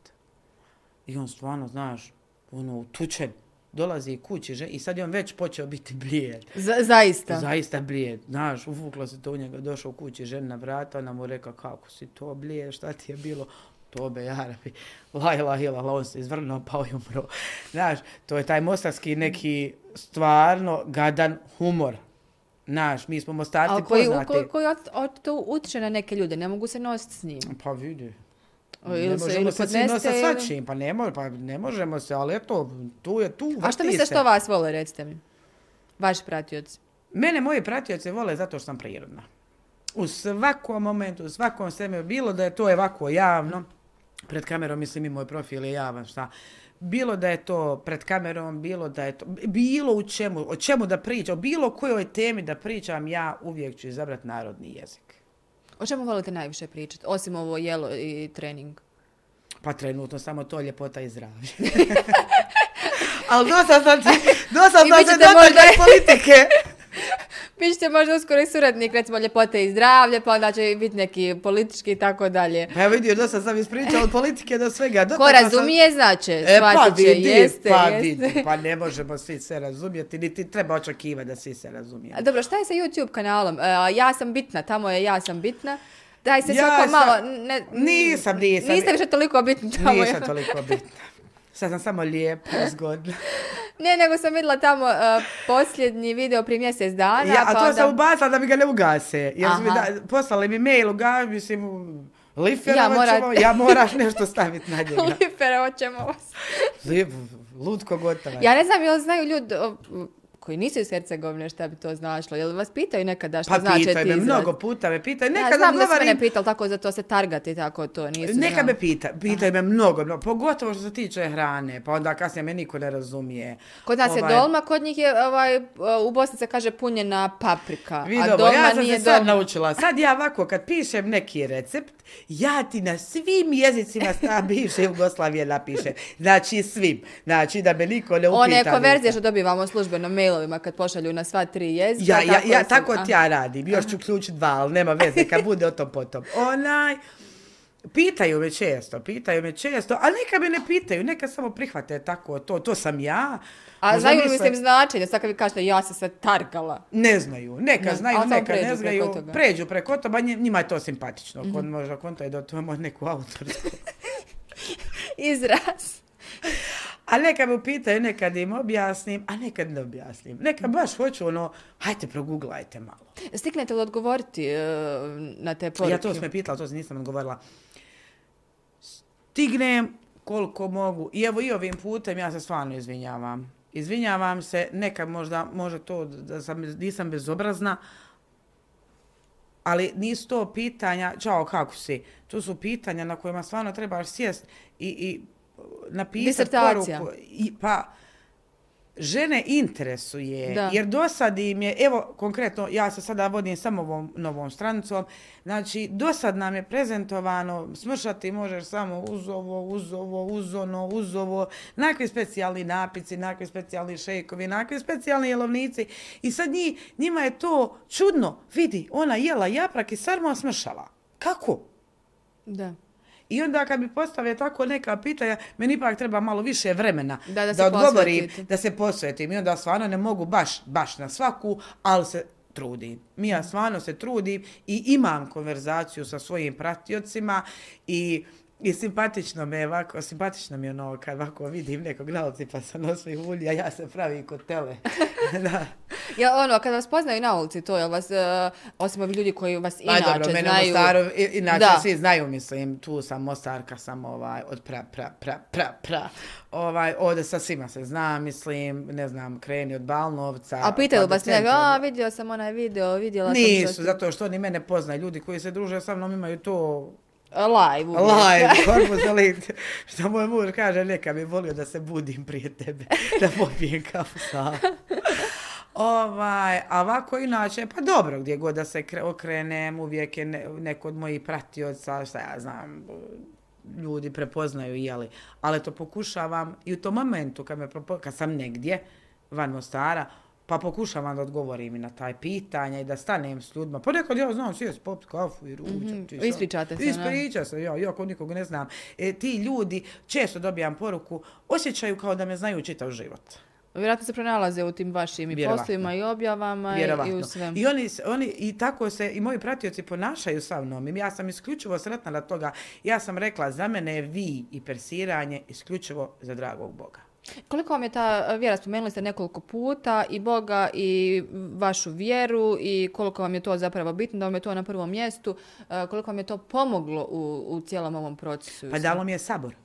I on stvarno, znaš, ono, tučen, dolazi kući že, i sad je on već počeo biti blijed. Z zaista. Zaista blijed, znaš, uvuklo se to u njega, došao kući, žena na vrata, ona mu rekao, kako si to blijed, šta ti je bilo? Tobe, jarabi, la ilaha illallah, on se izvrnuo, pao i umro. Znaš, to je taj mostarski neki stvarno gadan humor. Znaš, mi smo mostarci Ali koji, poznati. koji, koji od, od, to utječe na neke ljude, ne mogu se nositi s njim. Pa vidi. O, Ne ili se- možemo ili se svi podneste, nositi ili- sa svačim, pa ne, mo, pa ne možemo se, ali eto, tu je tu, A što se. što vas vole, recite mi? Vaši pratioci. Mene moji pratioci vole zato što sam prirodna. U svakom momentu, u svakom sveme, bilo da je to ovako javno, pred kamerom, mislim i moj profil je javan, šta, bilo da je to pred kamerom, bilo da je to, bilo u čemu, o čemu da pričam, o bilo kojoj temi da pričam, ja uvijek ću izabrati narodni jezik. O čemu volite najviše pričati, osim ovo jelo i trening? Pa trenutno samo to ljepota i zdravlje. Ali dosta sam ti, dosta I sam bit se ćete dotakla možda- politike. Vi ćete možda uskoro i suradnik, recimo ljepote i zdravlje, pa onda će biti neki politički i tako dalje. Pa evo vidio, dosta sam ispričala od politike do svega. Ko Dotakla sam- razumije, znači, E, pa će, vidi, jeste, pa jeste. vidi, pa ne možemo svi se razumjeti, niti treba očekivati da svi se razumiju. A dobro, šta je sa YouTube kanalom? E, ja sam bitna, tamo je ja sam bitna. Daj se Ja svako sam- malo... Ne, Nisam, nisam. Niste više toliko bitni tamo. Nisam toliko bitna. Sad sam samo lijepa, zgodna. Ne, nego sam vidjela tamo e, posljednji video prije mjesec dana. Ja, a pa to onda- sam ubacila da mi ga ne ugase. Jer mi da, poslali mi mail, uga, mislim, lifera, Ja, ja, morat- ja moraš nešto staviti na njega. Lipera, hoćemo vas. Lutko gotova. Ja ne znam, jel znaju ljudi koji nisu iz Hercegovine šta bi to značilo? Jel vas pitaju nekada šta Pa znači pitaju ti me, izraz? mnogo puta me pitaju. Ja Nekad znam da su mene pitali tako za to se targati tako to nisu. Neka me pita, pitaju me mnogo, mnogo, pogotovo što se tiče hrane, pa onda kasnije me niko ne razumije. Kod nas Ovaj, je dolma, kod njih je ovaj, u Bosni se kaže punjena paprika, Vidi a dolma ja sam nije se sad dolma. naučila. Sad ja ovako, kad pišem neki recept, ja ti na svim jezicima sta bivše Jugoslavije napišem. Znači svim. Znači da me niko ne upita. One konverzije što dobivamo službeno mailovima kad pošalju na sva tri jezika. Ja, ja, ja, sam- tako ti ja radim. Još ću uključiti dva, ali nema veze, kad bude o tom potom. Onaj, pitaju me često, pitaju me često, a neka me ne pitaju, neka samo prihvate tako, to, to sam ja. A Možda znaju li mislim značenje, sad kad vi kažete ja sam se targala. Ne znaju, neka Ne, znaju, ali neka ne preko znaju, toga. Mhm. pređu preko toga, nji- njima je to simpatično, kod možda konta je da to ima neku autorsku. Izraz. A neka me pitaju, nekad im objasnim, a nekad ne objasnim. Neka baš hoću ono, hajte proguglajte malo. Stignete li odgovoriti e, na te poruke? Ja to sam me pitala, to sam nisam odgovorila. Stignem koliko mogu. I evo i ovim putem ja se stvarno izvinjavam. Izvinjavam se, nekad možda može to da sam, nisam bezobrazna, ali nisu to pitanja, čao, kako si? To su pitanja na kojima stvarno trebaš sjest i, i napisati poruku. I, pa, žene interesuje, Da. jer do sad im je, evo konkretno, ja se sada vodim samo ovom novom stranicom, znači do sad nam je prezentovano, smršati možeš samo uz ovo, uz ovo, uz ono, uz ovo, nakvi specijalni napici, nakvi specijalni šejkovi, nakvi specijalni jelovnici i sad njih, njima je to čudno, vidi, ona jela japrak i sarma smršala. Kako? Da. I onda kad mi postave tako neka pitanja, meni ipak treba malo više vremena Da, da se odgovorim, posvetite. da se posvetim. I onda stvarno ne mogu baš, baš na svaku, ali se trudim. Mi ja stvarno se trudim i imam konverzaciju sa svojim pratiocima i I simpatično me je ovako, simpatično mi je ono kad ovako vidim nekog na ulici pa se nosi ulja, ja se pravim kod tele. da. Ja, ono, kad vas poznaju na ulici, to, jel vas, uh, osim ovih ljudi koji vas inače dobro, mene znaju... Mostaru, i- inače Da. svi znaju, mislim, tu sam Mostarka, sam ovaj, od pra, pra, pra, pra, pra. Ovaj, ovdje sa svima se zna, mislim, ne znam, kreni od Balnovca. A pitaju pa vas nego, centra. a vidio sam onaj video, vidjela sam Nisu, zato što oni mene poznaju. Ljudi koji se druže sa mnom imaju to Live. uvijek. live, korpus elite. Što moj muž kaže, neka bi volio da se budim prije tebe, da popijem kafu sa. Ovaj, a ovako inače, pa dobro, gdje god da se kre, okrenem, uvijek je ne, neko od mojih pratioca, šta ja znam, ljudi prepoznaju, jeli. Ali to pokušavam i u tom momentu kad, me, kad sam negdje, van Mostara, pa pokušavam da odgovorim i na taj pitanja i da stanem s ljudima. Ponekad ja znam sjest, popit kafu i ručak. Mhm, ti šta? ispričate se? Ispriča se, ja, ja kod nikog ne znam. E, ti ljudi, često dobijam poruku, osjećaju kao da me znaju čitav život. Vjerojatno se pronalaze u tim vašim i Vjerovatno. poslovima i objavama i, i Vjerovatno. u svem. I oni, oni, i tako se, i moji pratioci ponašaju sa mnom. Ja sam isključivo sretna na toga. Ja sam rekla, za mene je vi i persiranje isključivo za dragog Boga. Koliko vam je ta vjera, spomenuli ste nekoliko puta, i Boga i vašu vjeru i koliko vam je to zapravo bitno, da vam je to na prvom mjestu, e, koliko vam je to pomoglo u, u cijelom ovom procesu? Pa dalo mi je sabor.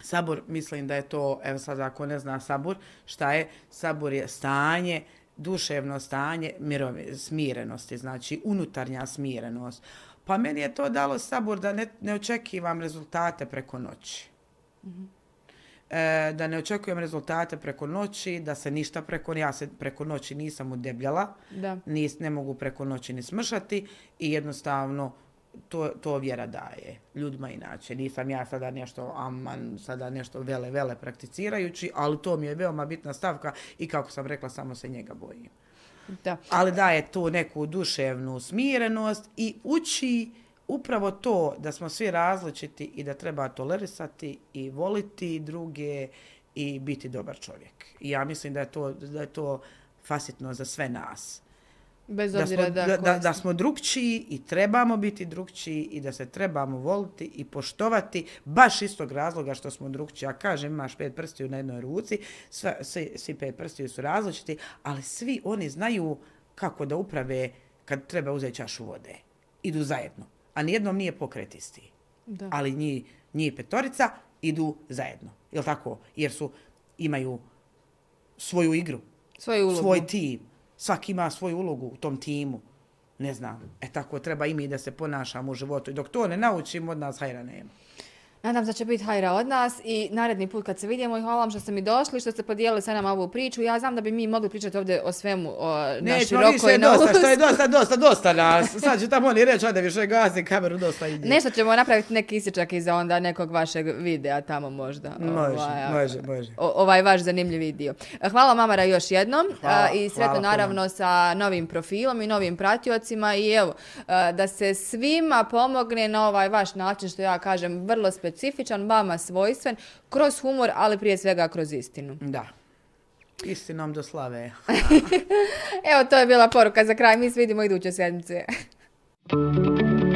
Sabor, mislim da je to, evo sad ako ne zna sabor, šta je? Sabor je stanje, duševno stanje mirovi, smirenosti, znači unutarnja smirenost. Pa meni je to dalo sabor da ne, ne očekivam rezultate preko noći. E, da ne očekujem rezultate preko noći, da se ništa preko, ja se preko noći nisam udebljala, Da. nis, ne mogu preko noći ni smršati i jednostavno to, to vjera daje ljudima inače. Nisam ja sada nešto aman, sada nešto vele, vele prakticirajući, ali to mi je veoma bitna stavka i kako sam rekla, samo se njega bojim. Da. Ali daje tu neku duševnu smirenost i uči upravo to da smo svi različiti i da treba tolerisati i voliti druge i biti dobar čovjek. I ja mislim da je to, da je to fasitno za sve nas Bez da smo, obzira da, da, da, da smo drugčiji i trebamo biti drugčiji i da se trebamo voliti i poštovati baš istog razloga što smo drugčiji. Ja kažem, imaš pet prstiju na jednoj ruci, sve, svi, svi pet prstiju su različiti, ali svi oni znaju kako da uprave kad treba uzeti čašu vode. Idu zajedno. A nijednom nije pokret isti. Da. Ali njih, njih petorica idu zajedno. Jel tako? Jer su, imaju svoju igru Svoju ulogu. svoj tim. Svaki ima svoju ulogu u tom timu. Ne znam. E tako treba i mi da se ponašamo u životu. I dok to ne naučimo, od nas hajra nema. Nadam se da će biti hajra od nas i naredni put kad se vidimo i hvala vam što ste mi došli, što ste podijelili sa nama ovu priču. Ja znam da bi mi mogli pričati ovdje o svemu, o, na Nećemo široko više i na dosta, što je dosta, dosta, dosta nas. Sad će tamo oni reći, ajde više gazi kameru, dosta ide. Nešto ćemo napraviti neki isječak iza onda nekog vašeg videa tamo možda. Može, Ovaj, može, može. o- ovaj vaš zanimljivi dio. Hvala Mamara još jednom Hvala, i sretno naravno sa novim profilom i novim pratiocima i evo da se svima pomogne na ovaj vaš način što ja kažem vrlo specifičan, vama svojstven, kroz humor, ali prije svega kroz istinu. Da. Istinom do slave. Evo to je bila poruka za kraj, mi se vidimo iduće sedmice.